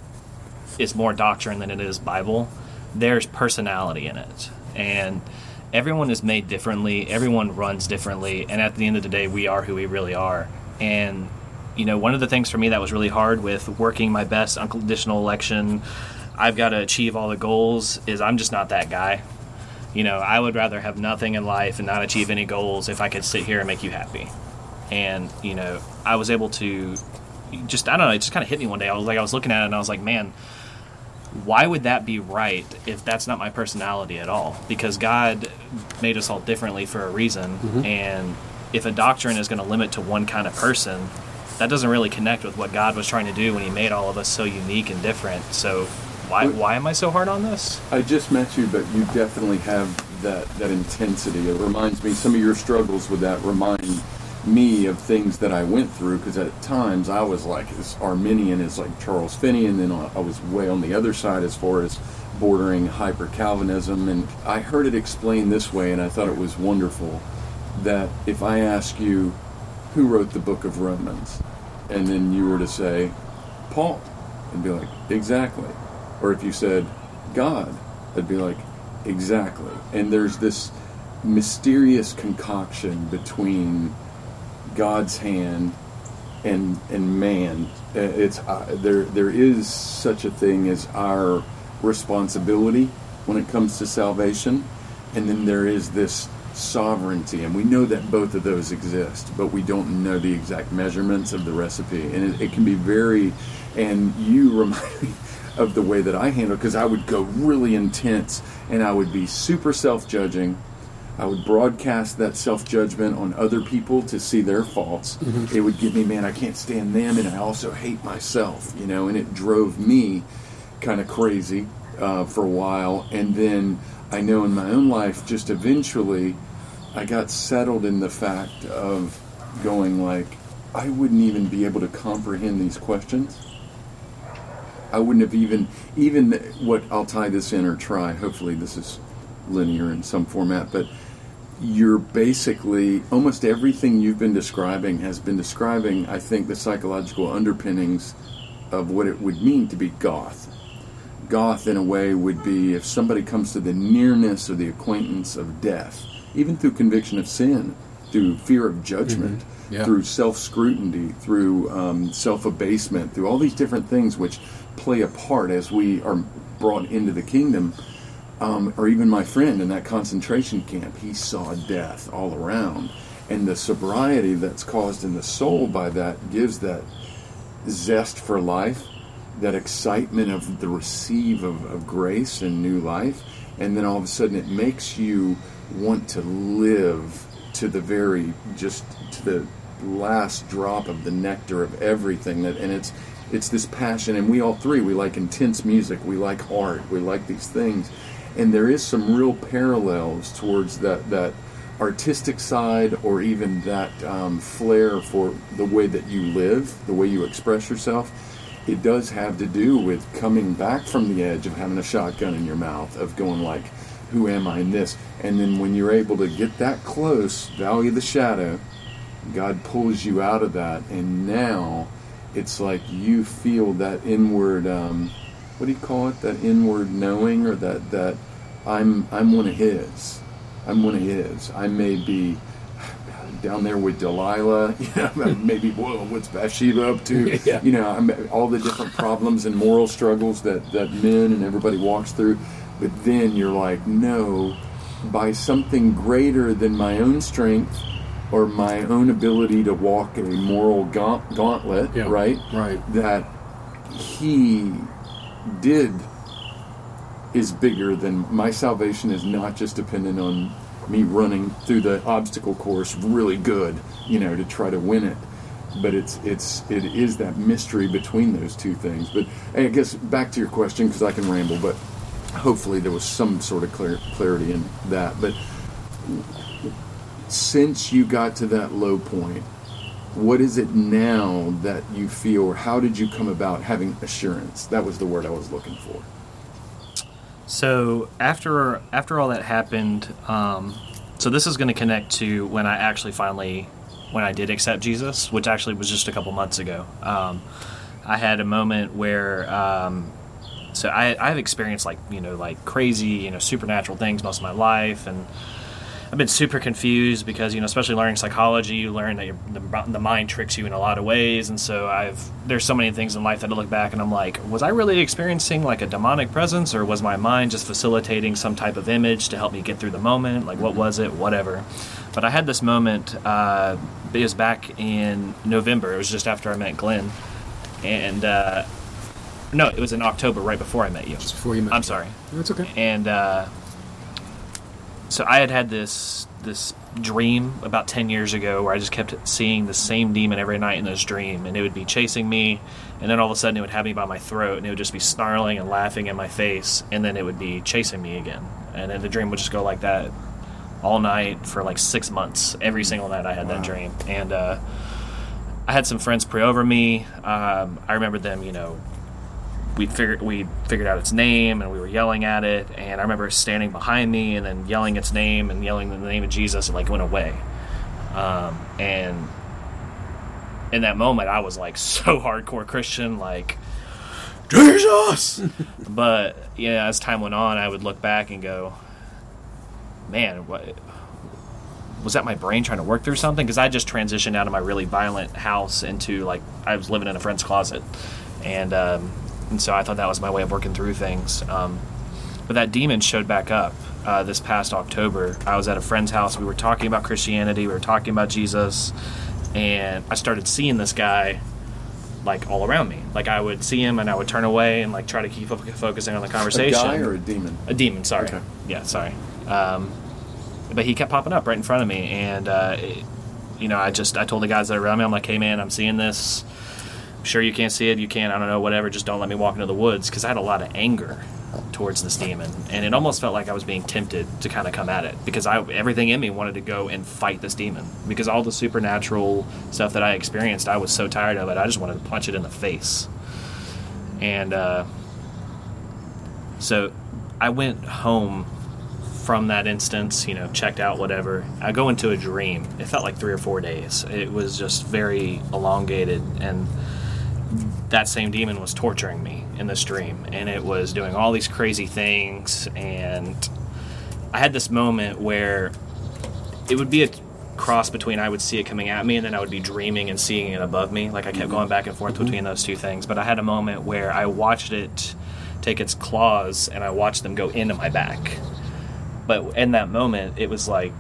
is more doctrine than it is Bible, there's personality in it, and everyone is made differently, everyone runs differently, and at the end of the day, we are who we really are, and you know, one of the things for me that was really hard with working my best unconditional election, I've got to achieve all the goals, is I'm just not that guy. You know, I would rather have nothing in life and not achieve any goals if I could sit here and make you happy. And, you know, I was able to just, I don't know, it just kind of hit me one day. I was like, I was looking at it and I was like, man, why would that be right if that's not my personality at all? Because God made us all differently for a reason. Mm-hmm. And if a doctrine is going to limit to one kind of person, that doesn't really connect with what God was trying to do when He made all of us so unique and different. So why why am I so hard on this? I just met you, but you definitely have that that intensity. It reminds me some of your struggles with that remind me of things that I went through because at times I was like as Arminian as like Charles Finney, and then I was way on the other side as far as bordering hyper Calvinism. And I heard it explained this way, and I thought it was wonderful that if I ask you who wrote the book of Romans, and then you were to say, Paul, I'd be like, exactly. Or if you said, God, I'd be like, exactly. And there's this mysterious concoction between God's hand and and man. Uh, It's uh, there. There is such a thing as our responsibility when it comes to salvation, and then there is this sovereignty, and we know that both of those exist, but we don't know the exact measurements of the recipe, and it, it can be very. And you [laughs] remind me of the way that I handle because I would go really intense, and I would be super self-judging. I would broadcast that self judgment on other people to see their faults. It would give me, man, I can't stand them, and I also hate myself, you know, and it drove me kind of crazy uh, for a while. And then I know in my own life, just eventually, I got settled in the fact of going like, I wouldn't even be able to comprehend these questions. I wouldn't have even even what I'll tie this in or try. Hopefully, this is linear in some format, but you're basically almost everything you've been describing has been describing. I think the psychological underpinnings of what it would mean to be goth. Goth, in a way, would be if somebody comes to the nearness or the acquaintance of death, even through conviction of sin, through fear of judgment, Yeah. through self scrutiny, through um, self abasement, through all these different things which play a part as we are brought into the kingdom. Um, or even my friend in that concentration camp, he saw death all around. And the sobriety that's caused in the soul by that gives that zest for life, that excitement of the receive of, of grace and new life. And then all of a sudden it makes you want to live to the very, just to the last drop of the nectar of everything. That And it's, it's this passion. And we all three, we like intense music, we like art, we like these things. And there is some real parallels towards that, that artistic side or even that um, flair for the way that you live, the way you express yourself, it does have to do with coming back from the edge of having a shotgun in your mouth, of going like, who am I in this? And then when you're able to get that close, Valley of the Shadow, God pulls you out of that, and now it's like you feel that inward, um, what do you call it? That inward knowing, or that that I'm I'm one of His. I'm one of His. I may be down there with Delilah. [laughs] You know, maybe whoa, what's Bathsheba up to? [laughs] Yeah. You know, I'm, all the different [laughs] problems and moral struggles that that men and everybody walks through. But then you're like, no, by something greater than my own strength or my own ability to walk a moral gaunt- gauntlet, Yeah, right? right. That he did is bigger than my salvation is not just dependent on me running through the obstacle course really good, you know, to try to win it. But it's it's it is that mystery between those two things. But I guess back to your question because I can ramble, but hopefully there was some sort of clear, clarity in that. But since you got to that low point, what is it now that you feel, or how did you come about having assurance? That was the word I was looking for. So after after all that happened, um, so this is going to connect to when I actually finally when I did accept Jesus, which actually was just a couple months ago. Um, I had a moment where um, so I, I've experienced like you know like crazy you know supernatural things most of my life and. I've been super confused because you know, especially learning psychology, you learn that the, the mind tricks you in a lot of ways, and so I've there's so many things in life that I look back and I'm like, was I really experiencing like a demonic presence, or was my mind just facilitating some type of image to help me get through the moment? Like, what was it? Whatever. But I had this moment. Uh, it was back in November. It was just after I met Glenn, and uh, no, it was in October, right before I met you. Just before you met I'm me. sorry That's okay. and uh, so I had had this this dream about ten years ago where I just kept seeing the same demon every night in this dream, and it would be chasing me, and then all of a sudden it would have me by my throat, and it would just be snarling and laughing in my face, and then it would be chasing me again, and then the dream would just go like that all night for like six months. Every single night I had that dream, and uh, I had some friends pray over me. Um, I remember them, you know, we figured we figured out its name and we were yelling at it. And I remember standing behind me and then yelling its name and yelling the name of Jesus and like went away. Um, and in that moment I was like [laughs] so hardcore Christian like Jesus! [laughs] But yeah as time went on I would look back and go man what was that my brain trying to work through something? Because I just transitioned out of my really violent house into like I was living in a friend's closet. And um, and so I thought that was my way of working through things. Um, but that demon showed back up uh, this past October. I was at a friend's house. We were talking about Christianity. We were talking about Jesus, and I started seeing this guy like all around me. Like I would see him and I would turn away and like try to keep focusing on the conversation. A guy or a demon? A demon. Sorry. Okay. Yeah. Sorry. Um, but he kept popping up right in front of me, and uh, it, you know, I just I told the guys that are around me, I'm like, hey man, I'm seeing this sure you can't see it, you can't, I don't know, whatever, just don't let me walk into the woods because I had a lot of anger towards this demon and it almost felt like I was being tempted to kind of come at it because I everything in me wanted to go and fight this demon because all the supernatural stuff that I experienced I was so tired of it I just wanted to punch it in the face. And uh, so I went home from that instance you know checked out whatever. I go into a dream. It felt like three or four days. It was just very elongated and that same demon was torturing me in this dream and it was doing all these crazy things and i had this moment where it would be a cross between i would see it coming at me and then i would be dreaming and seeing it above me. Like i kept going back and forth mm-hmm. between those two things but i had a moment where i watched it take its claws and i watched them go into my back. But in that moment it was like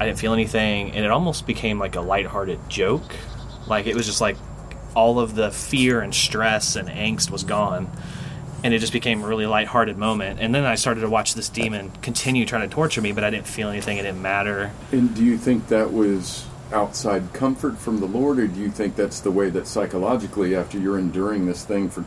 i didn't feel anything and it almost became like a lighthearted joke. Like it was just like all of the fear and stress and angst was gone and it just became a really lighthearted moment. And then I started to watch this demon continue trying to torture me, but I didn't feel anything. It didn't matter. And do you think that was outside comfort from the Lord, or do you think that's the way that psychologically, after you're enduring this thing for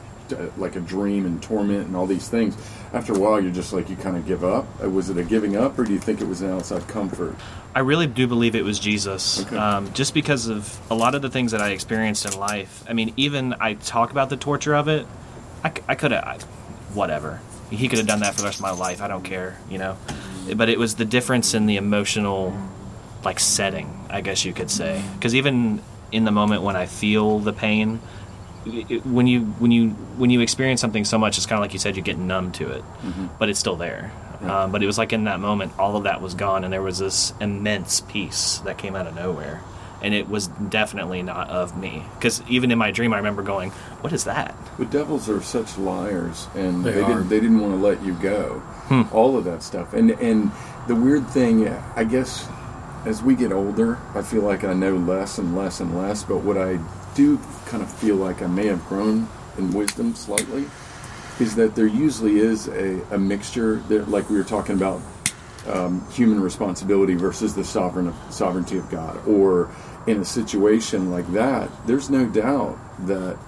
like a dream and torment and all these things, after a while you're just like you kind of give up? Uh, was it a giving up, or do you think it was an outside comfort? I really do believe it was Jesus, okay. um, just because of a lot of the things that I experienced in life. I mean, even I talk about the torture of it. I, I could have, whatever. He could have done that for the rest of my life. I don't care, you know. But it was the difference in the emotional, like setting, I guess you could say. Because even in the moment when I feel the pain, it, when you when you when you experience something so much, it's kind of like you said, you get numb to it, mm-hmm. but it's still there. Um, but it was like in that moment, all of that was gone, and there was this immense peace that came out of nowhere. And it was definitely not of me. Because even in my dream, I remember going, "What is that?" The devils are such liars, and they, they didn't. They didn't want to let you go. Hmm. All of that stuff, and and the weird thing, I guess, as we get older, I feel like I know less and less and less. But what I do kind of feel like I may have grown in wisdom slightly is that there usually is a, a mixture there, like we were talking about um, human responsibility versus the sovereign sovereignty of God, or in a situation like that, there's no doubt that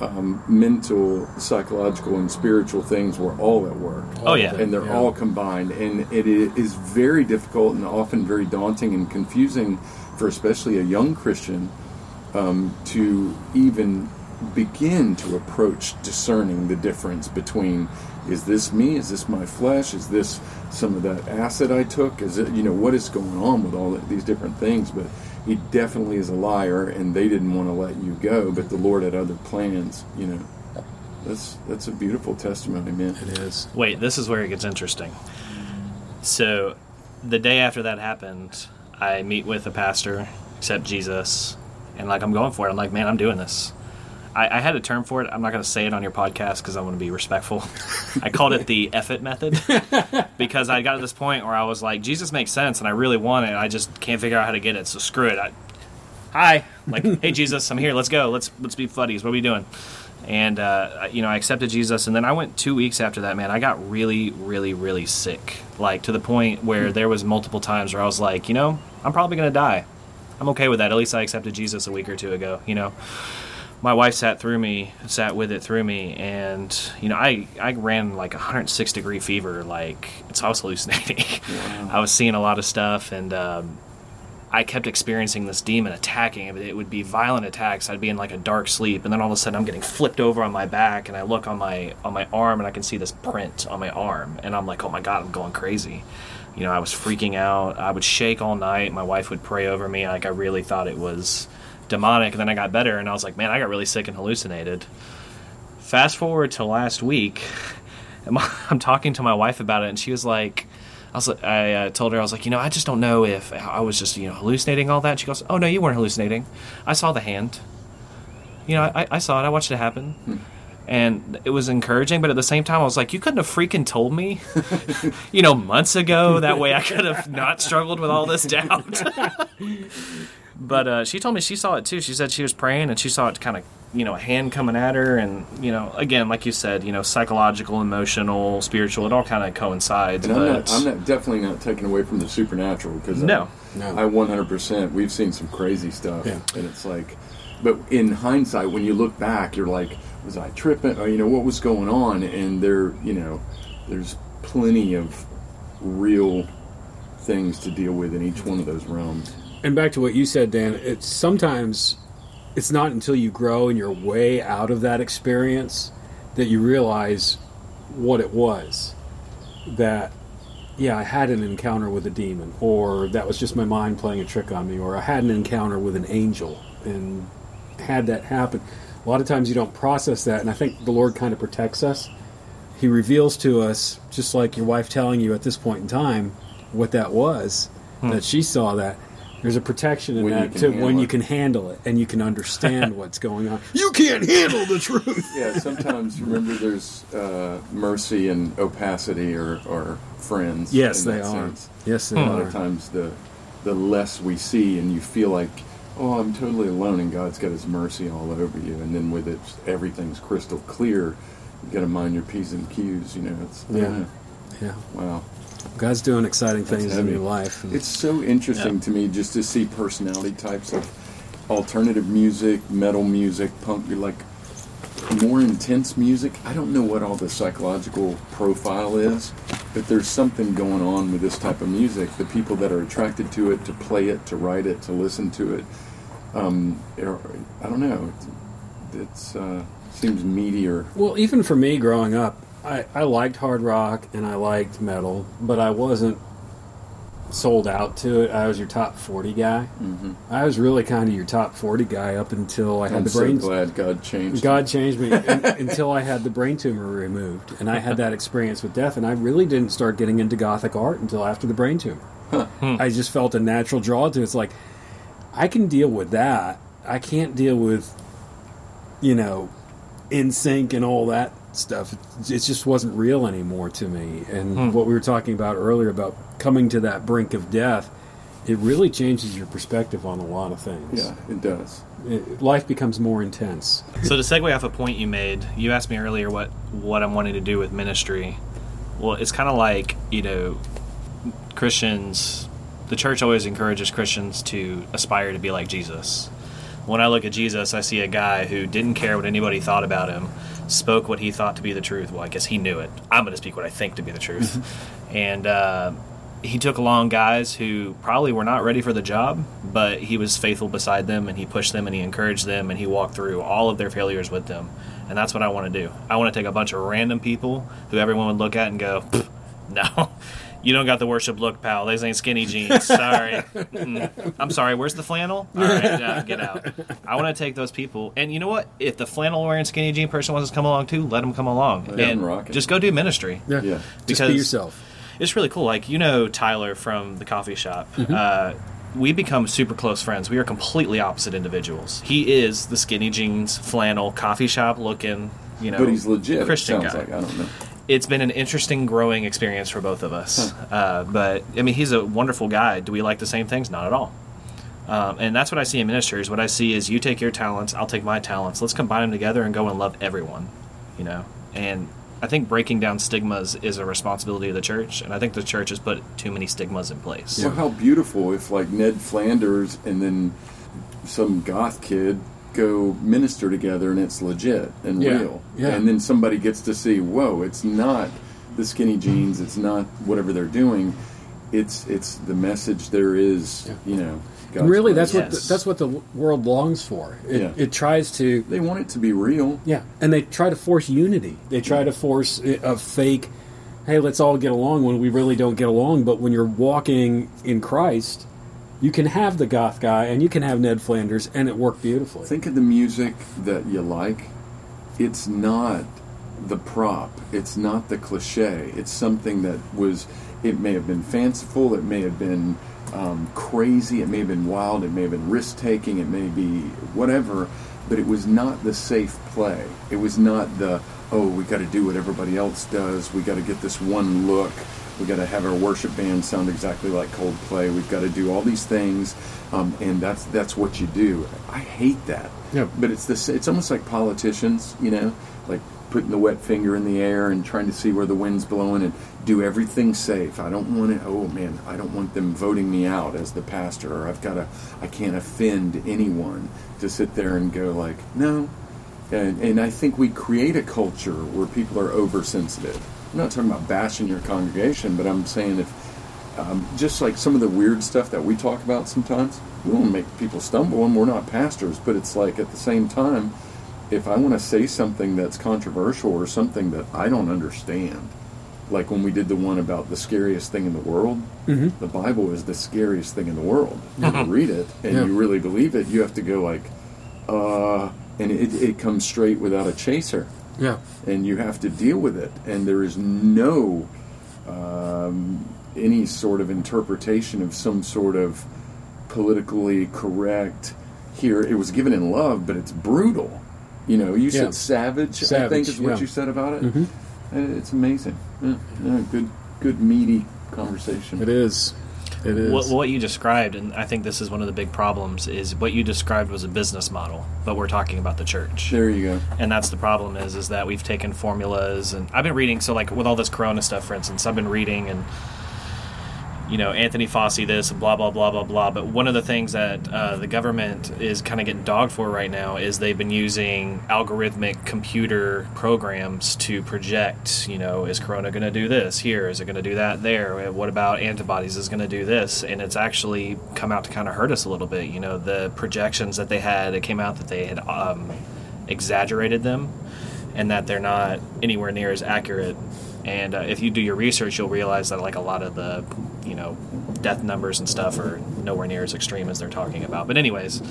um, mental, psychological, and spiritual things were all at work. Oh yeah, and they're yeah. all combined, and it is very difficult and often very daunting and confusing for especially a young Christian um, to even begin to approach discerning the difference between is this me? Is this my flesh? Is this some of that acid i took? Is it you know what is going on with all these different things? But he definitely is a liar and they didn't want to let you go but the lord had other plans you know. That's that's a beautiful testimony man. It is. Wait this is where it gets interesting. So the day after that happened i meet with a pastor accept jesus and like i'm going for it i'm like man i'm doing this I, I, had a term for it. I'm not going to say it on your podcast because I want to be respectful. [laughs] I called it the it method [laughs] because I got to this point where I was like, Jesus makes sense and I really want it. I just can't figure out how to get it. So screw it. I, Hi, like, [laughs] hey Jesus, I'm here. Let's go. Let's let's be buddies. What are we doing? And uh, you know, I accepted Jesus, and then I went two weeks after that. Man, I got really, really, really sick. Like to the point where there was multiple times where I was like, you know, I'm probably going to die. I'm okay with that. At least I accepted Jesus a week or two ago. You know my wife sat through me, sat with it through me, and you know, I I ran like 106 degree fever, like it's I was hallucinating. [laughs] Wow. I was seeing a lot of stuff, and um, I kept experiencing this demon attacking. It would be violent attacks. I'd be in like a dark sleep, and then all of a sudden I'm getting flipped over on my back, and I look on my on my arm, and I can see this print on my arm, and I'm like, oh my god, I'm going crazy. You know, I was freaking out. I would shake all night. My wife would pray over me. Like I really thought it was demonic. And then I got better, and I was like, man, I got really sick and hallucinated. Fast forward to last week, [laughs] [laughs] I'm talking to my wife about it, and she was like I was I uh, told her I was like, you know, I just don't know if I was just you know hallucinating all that. She goes, oh no, you weren't hallucinating. I saw the hand. You know, I, I saw it. I watched it happen. Hmm. And it was encouraging, but at the same time, I was like, "You couldn't have freaking told me, [laughs] you know, months ago. That way, I could have not struggled with all this doubt." [laughs] but uh, she told me she saw it too. She said she was praying and she saw it kind of you know a hand coming at her and you know again like you said you know psychological emotional spiritual it all kind of coincides and I'm not, I'm not definitely not taking away from the supernatural because no I, no I 100% we've seen some crazy stuff yeah. and it's like but in hindsight when you look back you're like was I tripping or you know what was going on and there you know there's plenty of real things to deal with in each one of those realms and back to what you said Dan it's sometimes it's not until you grow and you're way out of that experience that you realize what it was. That, yeah, I had an encounter with a demon, or that was just my mind playing a trick on me, or I had an encounter with an angel and had that happen. A lot of times you don't process that, and I think the Lord kind of protects us. He reveals to us, just like your wife telling you at this point in time, what that was, hmm. that she saw that there's a protection in when that to when it. you can handle it and you can understand [laughs] what's going on. You can't handle the truth. yeah, sometimes remember there's uh, mercy and opacity or, or friends. Yes, they are. Sense. Yes, they a are. A lot of times the the less we see and you feel like, oh, I'm totally alone and God's got His mercy all over you, and then with it everything's crystal clear. You got to mind your p's and q's. You know, it's yeah, yeah. Wow. God's doing exciting things in your life. It's so interesting yeah. to me just to see personality types of alternative music, metal music, punk, You like more intense music. I don't know what all the psychological profile is, but there's something going on with this type of music. The people that are attracted to it, to play it, to write it, to listen to it, um, I don't know. It's, uh, seems meatier. Well, even for me growing up, I, I liked hard rock and I liked metal, but I wasn't sold out to it. I was your top 40 guy. Mm-hmm. I was really kind of your top 40 guy up until I had I'm the brain. so glad God changed. God changed me [laughs] until I had the brain tumor removed, and I had that experience with death. And I really didn't start getting into gothic art until after the brain tumor. Huh. Hmm. I just felt a natural draw to it. It's like I can deal with that. I can't deal with, you know, NSYNC and all that stuff. It just wasn't real anymore to me. And hmm. what we were talking about earlier about coming to that brink of death, it really changes your perspective on a lot of things. Yeah, it does. It, life becomes more intense. So to segue off a point you made, you asked me earlier what what I'm wanting to do with ministry. Well, it's kind of like you know, Christians. The church always encourages Christians to aspire to be like Jesus. When I look at Jesus, I see a guy who didn't care what anybody thought about him spoke what he thought to be the truth. Well, I guess he knew it. I'm going to speak what I think to be the truth. Mm-hmm. and uh, he took along guys who probably were not ready for the job, but he was faithful beside them and he pushed them and he encouraged them and he walked through all of their failures with them. And that's what I want to do. I want to take a bunch of random people who everyone would look at and go, no. You don't got the worship look, pal. These ain't skinny jeans. Sorry. Mm. I'm sorry. Where's the flannel? All right, get out. I want to take those people. And you know what? If the flannel wearing skinny jean person wants to come along too, let them come along. Yeah, and just go do ministry. Yeah. yeah. Because just be yourself. It's really cool. Like, you know Tyler from the coffee shop. Mm-hmm. Uh, we become super close friends. We are completely opposite individuals. He is the skinny jeans, flannel, coffee shop looking, you know, but he's legit. Christian guy. Like. I don't know it's been an interesting growing experience for both of us. Huh. Uh, but I mean, he's a wonderful guy. Do we like the same things? Not at all. Um, and that's what I see in ministries. What I see is you take your talents, I'll take my talents. Let's combine them together and go and love everyone. You know, and I think breaking down stigmas is a responsibility of the church, and I think the church has put too many stigmas in place. Well, how beautiful if like Ned Flanders and then some goth kid go minister together and it's legit and yeah. real. Yeah. And then somebody gets to see, whoa, it's not the skinny jeans, it's not whatever they're doing. it's it's the message there is. You know, God's really, that's grace. what the, that's what the world longs for. It, Yeah. it tries to they want it to be real. Yeah, and they try to force unity. They try to force a fake, hey, let's all get along when we really don't get along. But when you're walking in Christ, you can have the goth guy and you can have Ned Flanders, and it worked beautifully. Think of the music that you like. It's not the prop. It's not the cliche. It's something that was. It may have been fanciful. It may have been um, crazy. It may have been wild. It may have been risk taking. It may be whatever. But it was not the safe play. It was not the oh we got to do what everybody else does. We got to get this one look. We got to have our worship band sound exactly like Coldplay. We've got to do all these things, um, and that's that's what you do. I hate that. Yeah. But it's this. It's almost like politicians, you know, like putting the wet finger in the air and trying to see where the wind's blowing and do everything safe. I don't want it. Oh man, I don't want them voting me out as the pastor, or I've got to. I can't offend anyone to sit there and go like, no. And, and I think we create a culture where people are oversensitive. I'm not talking about bashing your congregation, but I'm saying if um, just like some of the weird stuff that we talk about sometimes, we don't make people stumble, and we're not pastors. But it's like at the same time, if I want to say something that's controversial or something that I don't understand, like when we did the one about the scariest thing in the world, the Bible is the scariest thing in the world. If you read it and Yeah. you really believe it, you have to go like, uh, and it, it comes straight without a chaser Yeah, and you have to deal with it. And there is no um, any sort of interpretation of some sort of politically correct. Here, it was given in love, but it's brutal. You know, you Yeah. said savage, savage, I think is what yeah. you said about it. And it's amazing. Yeah, good, good meaty conversation. it is. It is. What, what you described, and I think this is one of the big problems, is what you described was a business model, but we're talking about the church. There you go. and that's the problem is is that we've taken formulas and i've been reading so like with all this corona stuff for instance i've been reading and you know anthony Fauci this blah blah blah blah blah. But one of the things that uh, the government is kind of getting dogged for right now is they've been using algorithmic computer programs to project you know is corona going to do this here? Is it going to do that there? What about antibodies? Is going to do this? And it's actually come out to kind of hurt us a little bit you know the projections that they had it came out that they had um, exaggerated them and that they're not anywhere near as accurate. And uh, if you do your research, you'll realize that like a lot of the, you know, death numbers and stuff are nowhere near as extreme as they're talking about. But anyways,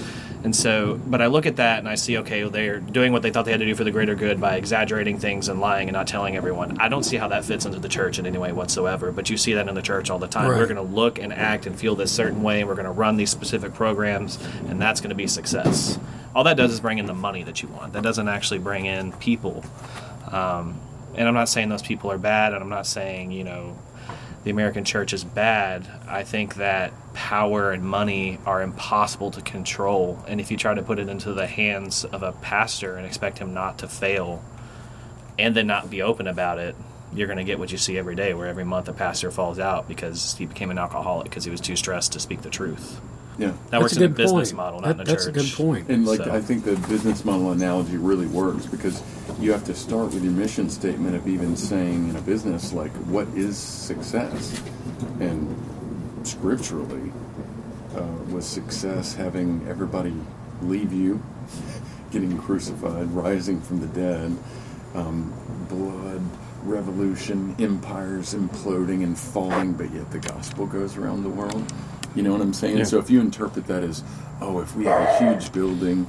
and so, but I look at that and I see, okay, they're doing what they thought they had to do for the greater good by exaggerating things and lying and not telling everyone. I don't see how that fits into the church in any way whatsoever. But you see that in the church all the time. Right. We're going to look and act and feel this certain way, and we're going to run these specific programs, and that's going to be success. All that does is bring in the money that you want. That doesn't actually bring in people. Um, and I'm not saying those people are bad, and I'm not saying, you know, the American church is bad. I think that power and money are impossible to control. And if you try to put it into the hands of a pastor and expect him not to fail and then not be open about it, you're going to get what you see every day, where every month a pastor falls out because he became an alcoholic because he was too stressed to speak the truth. Yeah. That works That's a in a good business point. model, not That- in a that's church. a good point. And like So- I think the business model analogy really works because you have to start with your mission statement of even saying in a business like what is success, and scripturally, uh, was success having everybody leave you, [laughs] getting crucified, rising from the dead, um, blood, revolution, empires imploding and falling, but yet the gospel goes around the world. You know what I'm saying? Yeah. So if you interpret that as, oh, if we have a huge building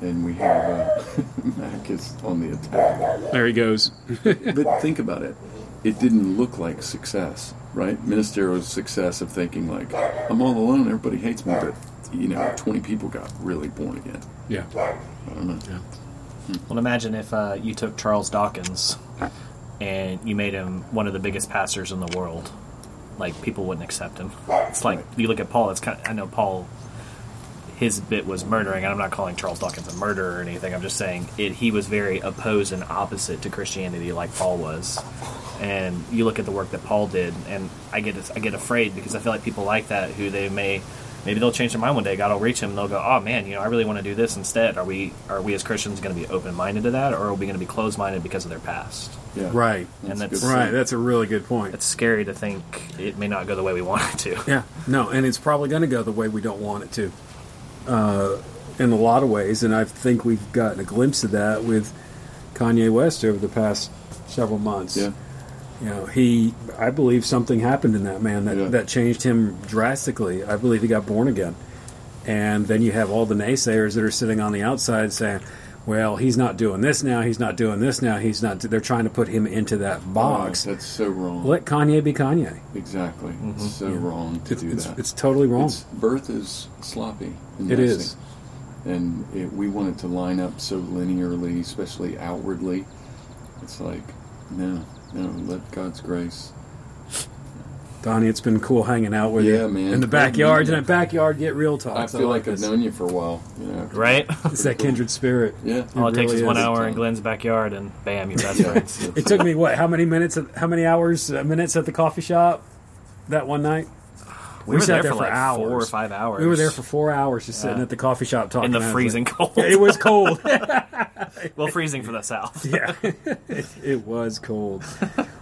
and we have uh, Mac is on the attack, there he goes. [laughs] but think about it. It didn't look like success, right? Ministerio's success of thinking like, I'm all alone, everybody hates me, but you know, 20 people got really born again. yeah. I don't know. Yeah. Well, imagine if uh, you took Charles Dawkins and you made him one of the biggest pastors in the world. Like people wouldn't accept him. It's like you look at Paul. It's kind. Of, I know Paul. His bit was murdering, and I'm not calling Charles Dawkins a murderer or anything. I'm just saying it. He was very opposed and opposite to Christianity, like Paul was. And you look at the work that Paul did, and I get I get afraid because I feel like people like that who they may maybe they'll change their mind one day. God will reach them and they'll go, "Oh man, you know, I really want to do this instead." Are we are we as Christians going to be open minded to that, or are we going to be closed minded because of their past? Yeah. Right. And a that's- Right. That's a really good point. It's scary to think it may not go the way we want it to. [laughs] Yeah, no, and it's probably going to go the way we don't want it to, uh, in a lot of ways. And I think we've gotten a glimpse of that with Kanye West over the past several months. Yeah. You know, he, I believe something happened in that man that, Yeah. that changed him drastically. I believe he got born again. And then you have all the naysayers that are sitting on the outside saying, well, he's not doing this now, he's not doing this now, he's not, they're trying to put him into that oh, box. Oh, that's so wrong. Let Kanye be Kanye. Exactly. It's mm-hmm. so wrong to It's, do it's, that. it's totally wrong. It's- birth is sloppy. and It messy. is. And it, we want it to line up so linearly, especially outwardly. It's like, no, no, let God's grace. Donnie, it's been cool hanging out with Yeah, you man. in the backyard. In that backyard, get real talk. I feel like I've known you for a while. You know, Right? It's that kindred spirit. Yeah. All it, takes really is one is. hour in Glenn's backyard, and bam, you're best Yeah. friends. It took me what? How many minutes? How many hours? Uh, minutes at the coffee shop that one night. We, were sat there, there for for like four or five hours. We were there for four hours, just sitting at the coffee shop talking in the freezing like- cold. It was cold. [laughs] [laughs] well, freezing for the south. yeah, [laughs] it, it was cold.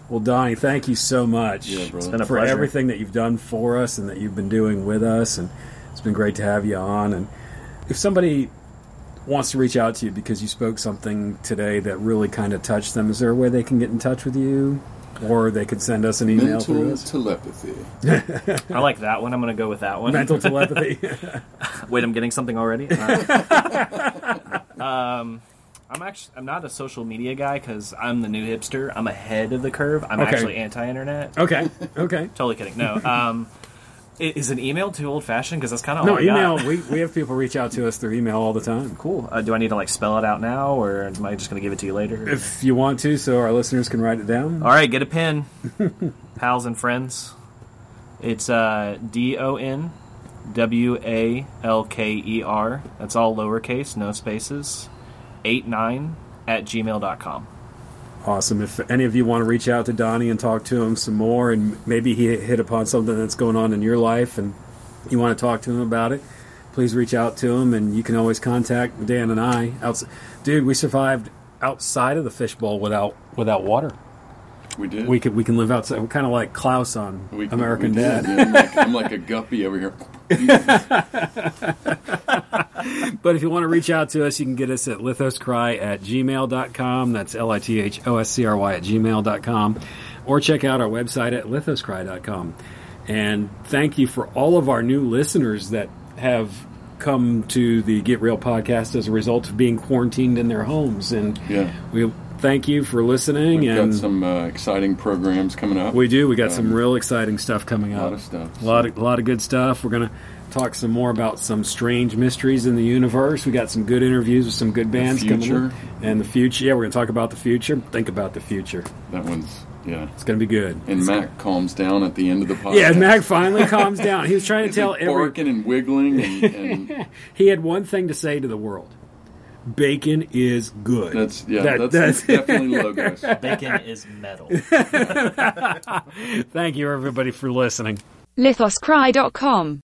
Well, Donnie, thank you so much Yeah. It's been a for pleasure. everything that you've done for us and that you've been doing with us, and it's been great to have you on. And if somebody wants to reach out to you because you spoke something today that really kind of touched them, is there a way they can get in touch with you, or they could send us an email through Mental us? telepathy. [laughs] I like that one. I'm going to go with that one. Mental telepathy. [laughs] Wait, I'm getting something already. Uh, [laughs] um, I'm actually I'm not a social media guy because I'm the new hipster. I'm ahead of the curve. I'm Okay. actually anti-internet. okay. Okay. Totally kidding. No. Um, i- is an email too old-fashioned? Because that's kind of No, all I got. email. We, we have people reach out to us through email all the time. Cool. Uh, do I need to like spell it out now, or am I just going to give it to you later? If you want to, so our listeners can write it down. All right, get a pen, [laughs] pals and friends. It's uh, D O N W A L K E R. That's all lowercase, no spaces. Eight nine at gmail.com. Awesome. If any of you want to reach out to Donnie and talk to him some more, and maybe he hit upon something that's going on in your life and you want to talk to him about it, please reach out to him. And you can always contact Dan and I. Dude, we survived outside of the fishbowl without without water. We did. We could we can live outside. We're kind of like Klaus on We- American we. Dad. Yeah, I'm, like, I'm like a guppy over here. [laughs] But if you want to reach out to us, you can get us at lithoscry at gmail.com. That's L I T H O S C R Y at gmail.com. Or check out our website at lithoscry.com. And thank you for all of our new listeners that have come to the Get Real podcast as a result of being quarantined in their homes. And Yeah. we thank you for listening. We've and got some uh, exciting programs coming up. we do. We got some Um, real exciting stuff coming a up. lot of stuff. A lot of, a lot of good stuff. We're going to talk some more about some strange mysteries in the universe. We got some good interviews with some good bands coming future. up. And the future. Yeah, we're going to talk about the future. Think about the future. That one's yeah. It's going to be good. And Mac calms down at the end of the podcast. yeah, Mac finally calms down. He was trying to [laughs] tell like every. barking and wiggling, and, and [laughs] He had one thing to say to the world: bacon is good. that's yeah, That- that's, that's [laughs] definitely logos. Bacon is metal. [laughs] Thank you, everybody, for listening. lithoscry.com